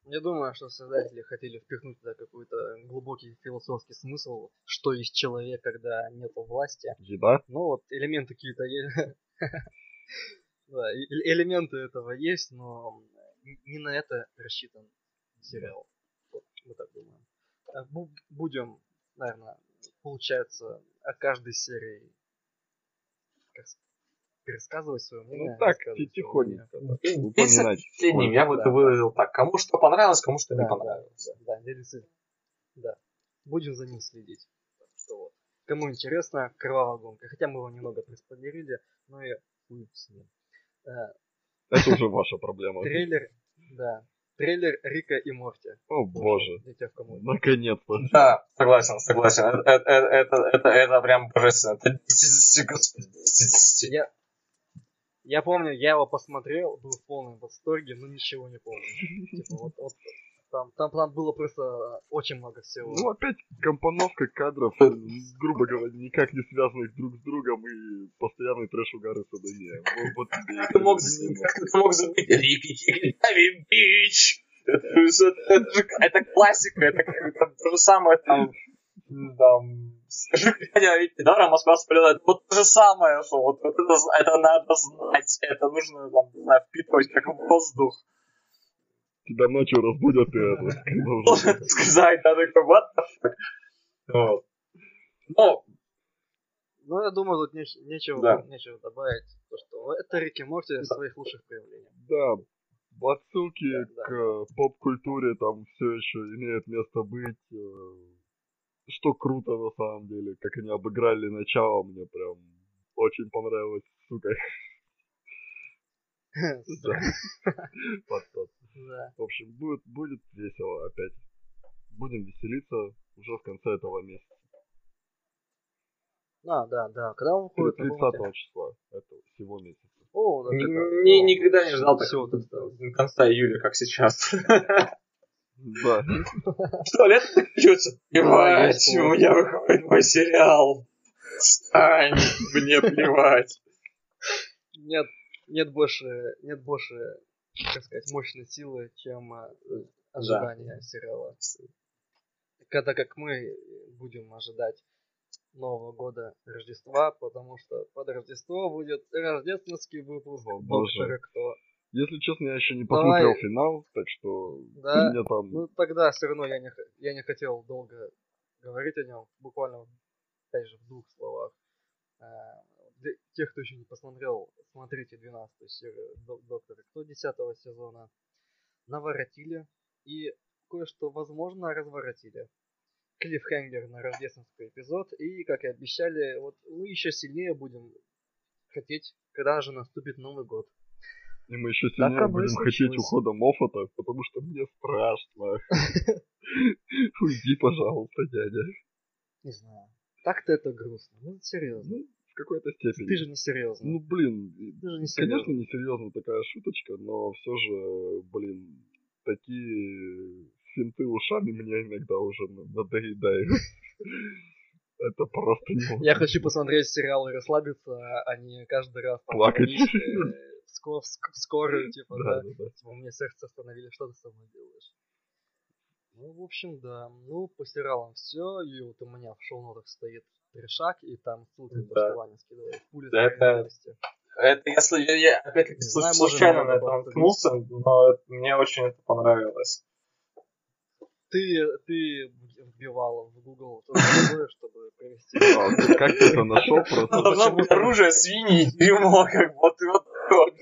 Я думаю, что создатели хотели впихнуть туда какой-то глубокий философский смысл, что есть человек, когда нет власти. Еда? Ну вот элементы какие-то Да, элементы этого есть, но не на это рассчитан сериал. Вот, мы так думаем. Э, будем, наверное, получается, о каждой серии пересказывать свое мнение. Ну так, тихонько. Без впечатлений, я бы это выразил так. Кому что понравилось, кому что не понравилось. Да, да, да. Будем за ним следить. Что вот. Кому интересно, кровавая гонка. Хотя мы его немного приспойлерили, но и хуй с ним. Э, это уже ваша проблема. Трейлер, да. Трейлер Рика и Морти. О боже. Наконец-то. Да, согласен, согласен. Это, это, это, это, это прям божественно. Это я, я помню, я его посмотрел, был в полном восторге, но ничего не помню. Типа, вот, вот, там, там, там было просто очень много всего. Ну, опять компоновка кадров, э, грубо говоря, никак не связанных друг с другом и постоянный трэш угары Садоне. Вот, как ты мог, как ты мог забыть Рики Бич? Это классика, это то же самое там, там Скажи, Катя, да, Москва вспоминает. Вот то же самое, что вот, вот это, это надо знать, это нужно там, не знаю, впитывать как воздух. Тебя ночью разбудят и это. Сказать, да, такой, what the fuck. Ну, ну, я думаю, тут неч- нечего, да. нечего добавить. То, что это Рики Морти в своих лучших проявлениях. Да, отсылки да, к да. поп-культуре там все еще имеют место быть. Э, что круто на самом деле, как они обыграли начало, мне прям очень понравилось, сука. В общем, будет, будет весело опять. Будем веселиться уже в конце этого месяца. А, да, да. Когда он выходит? 30 числа этого всего месяца. О, да, не, никогда не ждал такого до конца июля, как сейчас. Да. Сто лет придется. Плевать, у меня выходит мой сериал. Стань, мне плевать. Нет, нет больше, нет больше, как сказать, мощной силы, чем э, ожидание да. сериала. Когда как мы будем ожидать Нового года Рождества, потому что под Рождество будет рождественский выпуск О, Доктора Кто. Если честно, я еще не посмотрел Давай. финал, так что да? мне там... Ну тогда все равно я не, я не хотел долго говорить о нем, буквально, опять же, в двух словах. Для тех, кто еще не посмотрел, смотрите 12 серию Доктора Кто 10 сезона. Наворотили и кое-что, возможно, разворотили. Клиффхенгер на рождественский эпизод. И, как и обещали, вот мы еще сильнее будем хотеть, когда же наступит Новый год. И мы еще сильнее так будем хотеть ухода Моффата, потому что мне страшно. Уйди, пожалуйста, дядя. Не знаю. Так-то это грустно. Ну, серьезно. В какой-то степени. Ты же не серьезно. Ну, блин, Ты же не конечно, не серьезно такая шуточка, но все же, блин, такие финты ушами мне иногда уже надоедают. Это просто не Я хочу посмотреть сериал и расслабиться, а не каждый раз плакать скор, скорую, типа, да, да, да. Типа, у меня сердце остановили, что ты со мной делаешь? Ну, в общем, да. Ну, по сериалам все. И вот у меня в шоу-нотах стоит трешак, и там ссылки да. Барселоне скидывает. Пули да, это, это если я, я опять-таки случайно на это наткнулся, но мне очень это понравилось ты, ты вбивал в Google то такое, чтобы провести. Как ты это нашел просто? Должно быть оружие свиньи и дерьмо, как бы вот вот.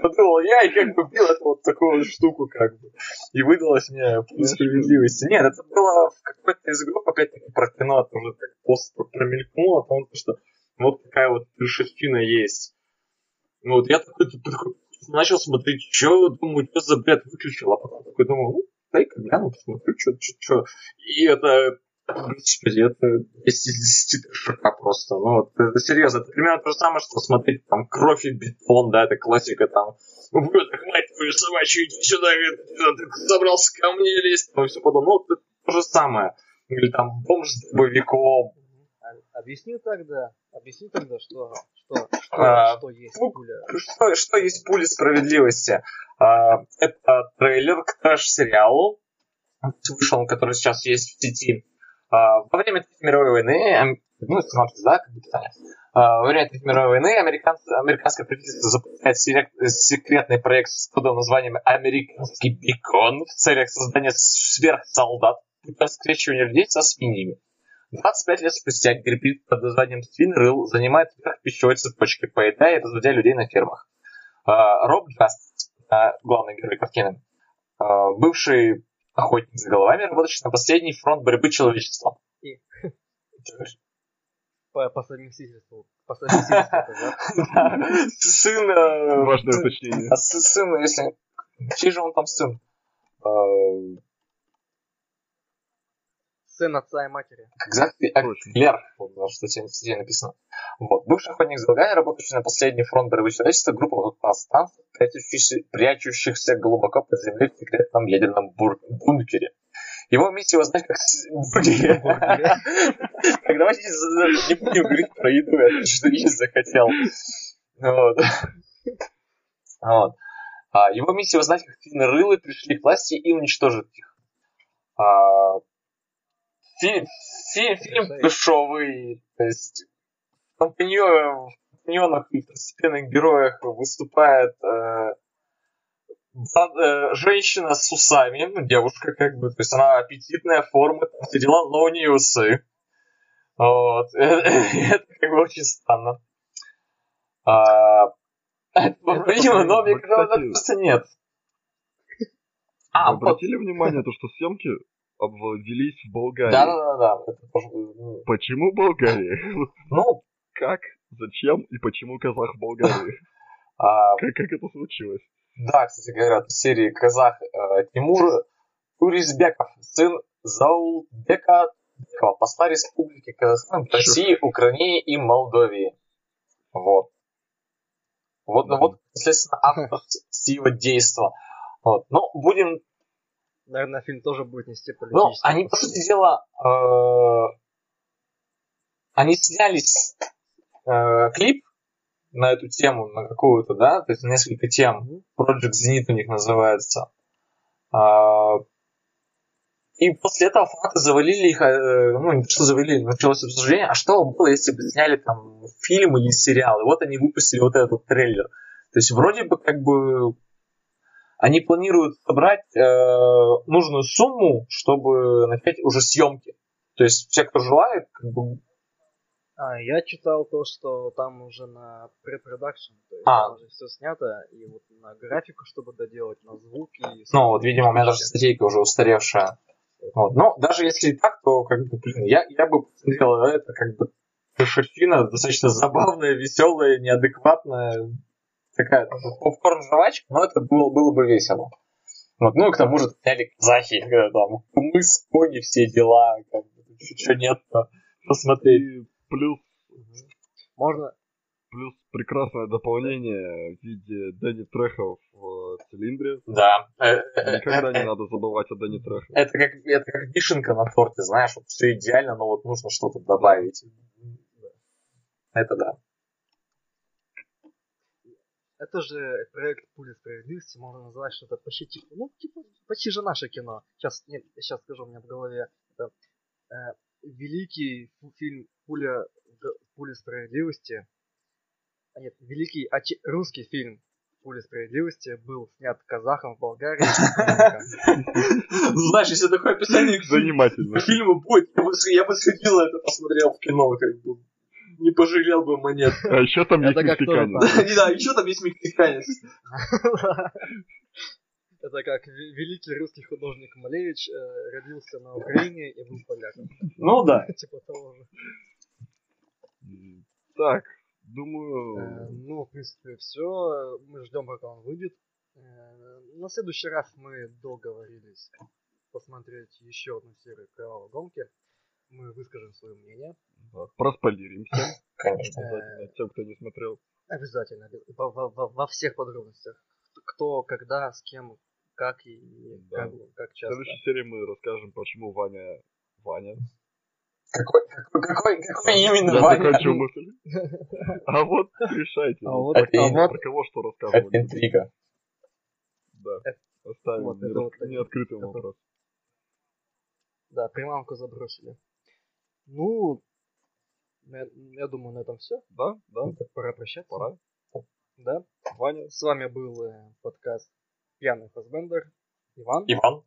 Подумал я и как бы бил эту вот такую вот штуку, как бы. И выдалось мне справедливости. Нет, это было в какой-то из игрок, опять-таки, про кино, тоже как пост промелькнуло, потому что вот такая вот решетчина есть. Ну вот я такой, такой начал смотреть, что, думаю, что за бред выключил, а потом такой думаю, ну, дай-ка гляну, посмотрю, что, что, что. И это, господи, это 10 из 10 шика просто. Ну, вот, это серьезно, это примерно то же самое, что смотреть там кровь и бетон, да, это классика там. Вот, мать твою собачью, иди сюда, ты забрался ко мне лезть, ну, все подобное. Ну, это то же самое. Или там бомж с боевиком. Объясни тогда, объясни тогда, что, что, что, а, что есть ну, пуля. Что, что есть пуля справедливости? А, это трейлер к трэш-сериалу, вышел, который сейчас есть в сети. А, во время Третьей мировой войны, ну, становится, да, как бы во время Третьей мировой войны американское правительство запускает секретный проект с кодовым названием «Американский бекон» в целях создания сверхсолдат путем скрещивания людей со свиньями. 25 лет спустя гибрид под названием Свинрыл занимает верх пищевой цепочки, поедая и разводя людей на фермах. Роб Гаст, главный герой картины, бывший охотник за головами, работающий на последний фронт борьбы человечества. И... По, по совместительству. По совместительству, да? Сын... Э, Важное уточнение. А сын, если... Чей же он там сын? А, сын отца и матери. Экземпляр, вот, что тебе написано. Вот. Бывший охотник за долгами, работающий на последний фронт борьбы человечества, группа повстанцев, прячущихся, прячущихся глубоко под землей в секретном ядерном бур- бункере. Его миссия узнать, как. Так давайте не будем говорить про еду, я что есть захотел. Вот. Вот. А, его миссия узнать, как рылы пришли к власти и уничтожить их. А, фильм, фильм, дешевый, то есть в компаньонах и второстепенных героях выступает э, э, женщина с усами, ну, девушка как бы, то есть она аппетитная форма, там все дела, но у нее усы. Вот. Это как бы очень странно. А, это поправимо, но мне кажется, нет. А, обратили внимание, то, что съемки обвелись в Болгарии. Да, да, да, да. Ну. Почему Болгария? Ну, как, зачем и почему казах в Болгарии? А... Как, как это случилось? Да, кстати говоря, в серии казах э, Тимур Туризбеков, сын Заулбека посла Республики Казахстан в России, Украине и Молдовии. Вот. Вот, mm-hmm. вот, соответственно, автор всего действа. Вот. Но будем Наверное, фильм тоже будет нести политический. Ну, они, по сути дела, э, они снялись э, клип на эту тему, на какую-то, да, то есть несколько тем. Project Zenith у них называется. А, и после этого фанаты завалили их, э, ну, не что завалили, началось обсуждение, а что было, если бы сняли там фильм или сериал, и вот они выпустили вот этот трейлер. То есть вроде бы как бы они планируют собрать э, нужную сумму, чтобы начать уже съемки. То есть все, кто желает, как бы... А, я читал то, что там уже на препродакшн, то есть а. там уже все снято, и вот на графику, чтобы доделать, на звуки. Ну, вот, видимо, у меня даже статейка уже устаревшая. Вот. Но даже если и так, то, как бы, блин, я, я бы посмотрел это, как бы, шерфина достаточно забавная, веселая, неадекватная, такая попкорн-жвачка, но это было, было бы весело. Вот, ну и к тому же сняли казахи, когда там мыс, кони, все дела, как бы, что нет-то посмотреть. И плюс можно плюс прекрасное дополнение в виде Дэнни Треха в цилиндре. Да. Никогда не надо забывать о Дэнни Трехе. Это как, это как вишенка на торте, знаешь, вот все идеально, но вот нужно что-то добавить. Это да. Это же проект Пули справедливости, можно назвать что-то почти типа, ну, типа, почти же наше кино. Сейчас, нет, сейчас скажу, у меня в голове. Это э, великий фильм Пуля, Пуля справедливости. А нет, великий очи, русский фильм Пуля справедливости был снят казахом в Болгарии. Знаешь, если такое описание занимательно фильма будет, я бы сходил это посмотрел в кино, как бы не пожалел бы монет. А еще там есть мексиканец. Да, еще там есть мексиканец. Это как великий русский художник Малевич э, родился на Украине и был поляком. Ну да. Типа того же. Так, думаю... Э, ну, в принципе, все. Мы ждем, пока он выйдет. Э, на следующий раз мы договорились посмотреть еще одну серию Кровавой гонки мы выскажем свое мнение. Да, проспойлеримся. Конечно. Обязательно, тем, кто не смотрел. Обязательно, во, во, во всех подробностях. Кто, когда, с кем, как и да. как, как часто. В следующей серии мы расскажем, почему Ваня Ваня. Какой, какой, какой, какой именно Я Ваня? Закончил мысль. А вот решайте. А вот, это а вот, про кого что рассказывать. Это интрига. Да. Оставим вот, неоткрытый вопрос. Да, приманку забросили. Ну, Я, я думаю, на этом все. Да, да, Пора прощаться. пора. Да. Ваня, С вами был э, подкаст Пьяный Фасбендер. Иван. Иван.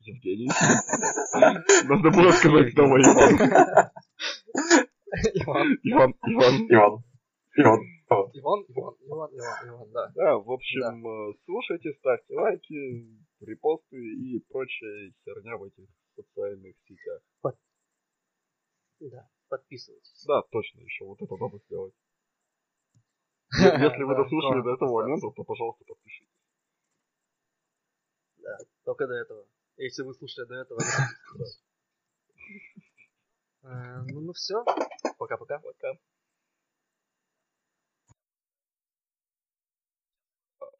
Евгений. Надо было сказать снова Иван. Иван. Иван, Иван. Иван. Иван. Иван, Иван, Иван, Иван, Иван, да. Да, в общем, э, слушайте, ставьте лайки, репосты и прочая херня в этих социальных сетях. Да, подписывайтесь. Да, точно, еще вот это надо сделать. Если вы дослушали до этого момента, то, пожалуйста, подпишитесь. Да, только до этого. Если вы слушали до этого. Э, Ну, ну все. Пока-пока. Пока.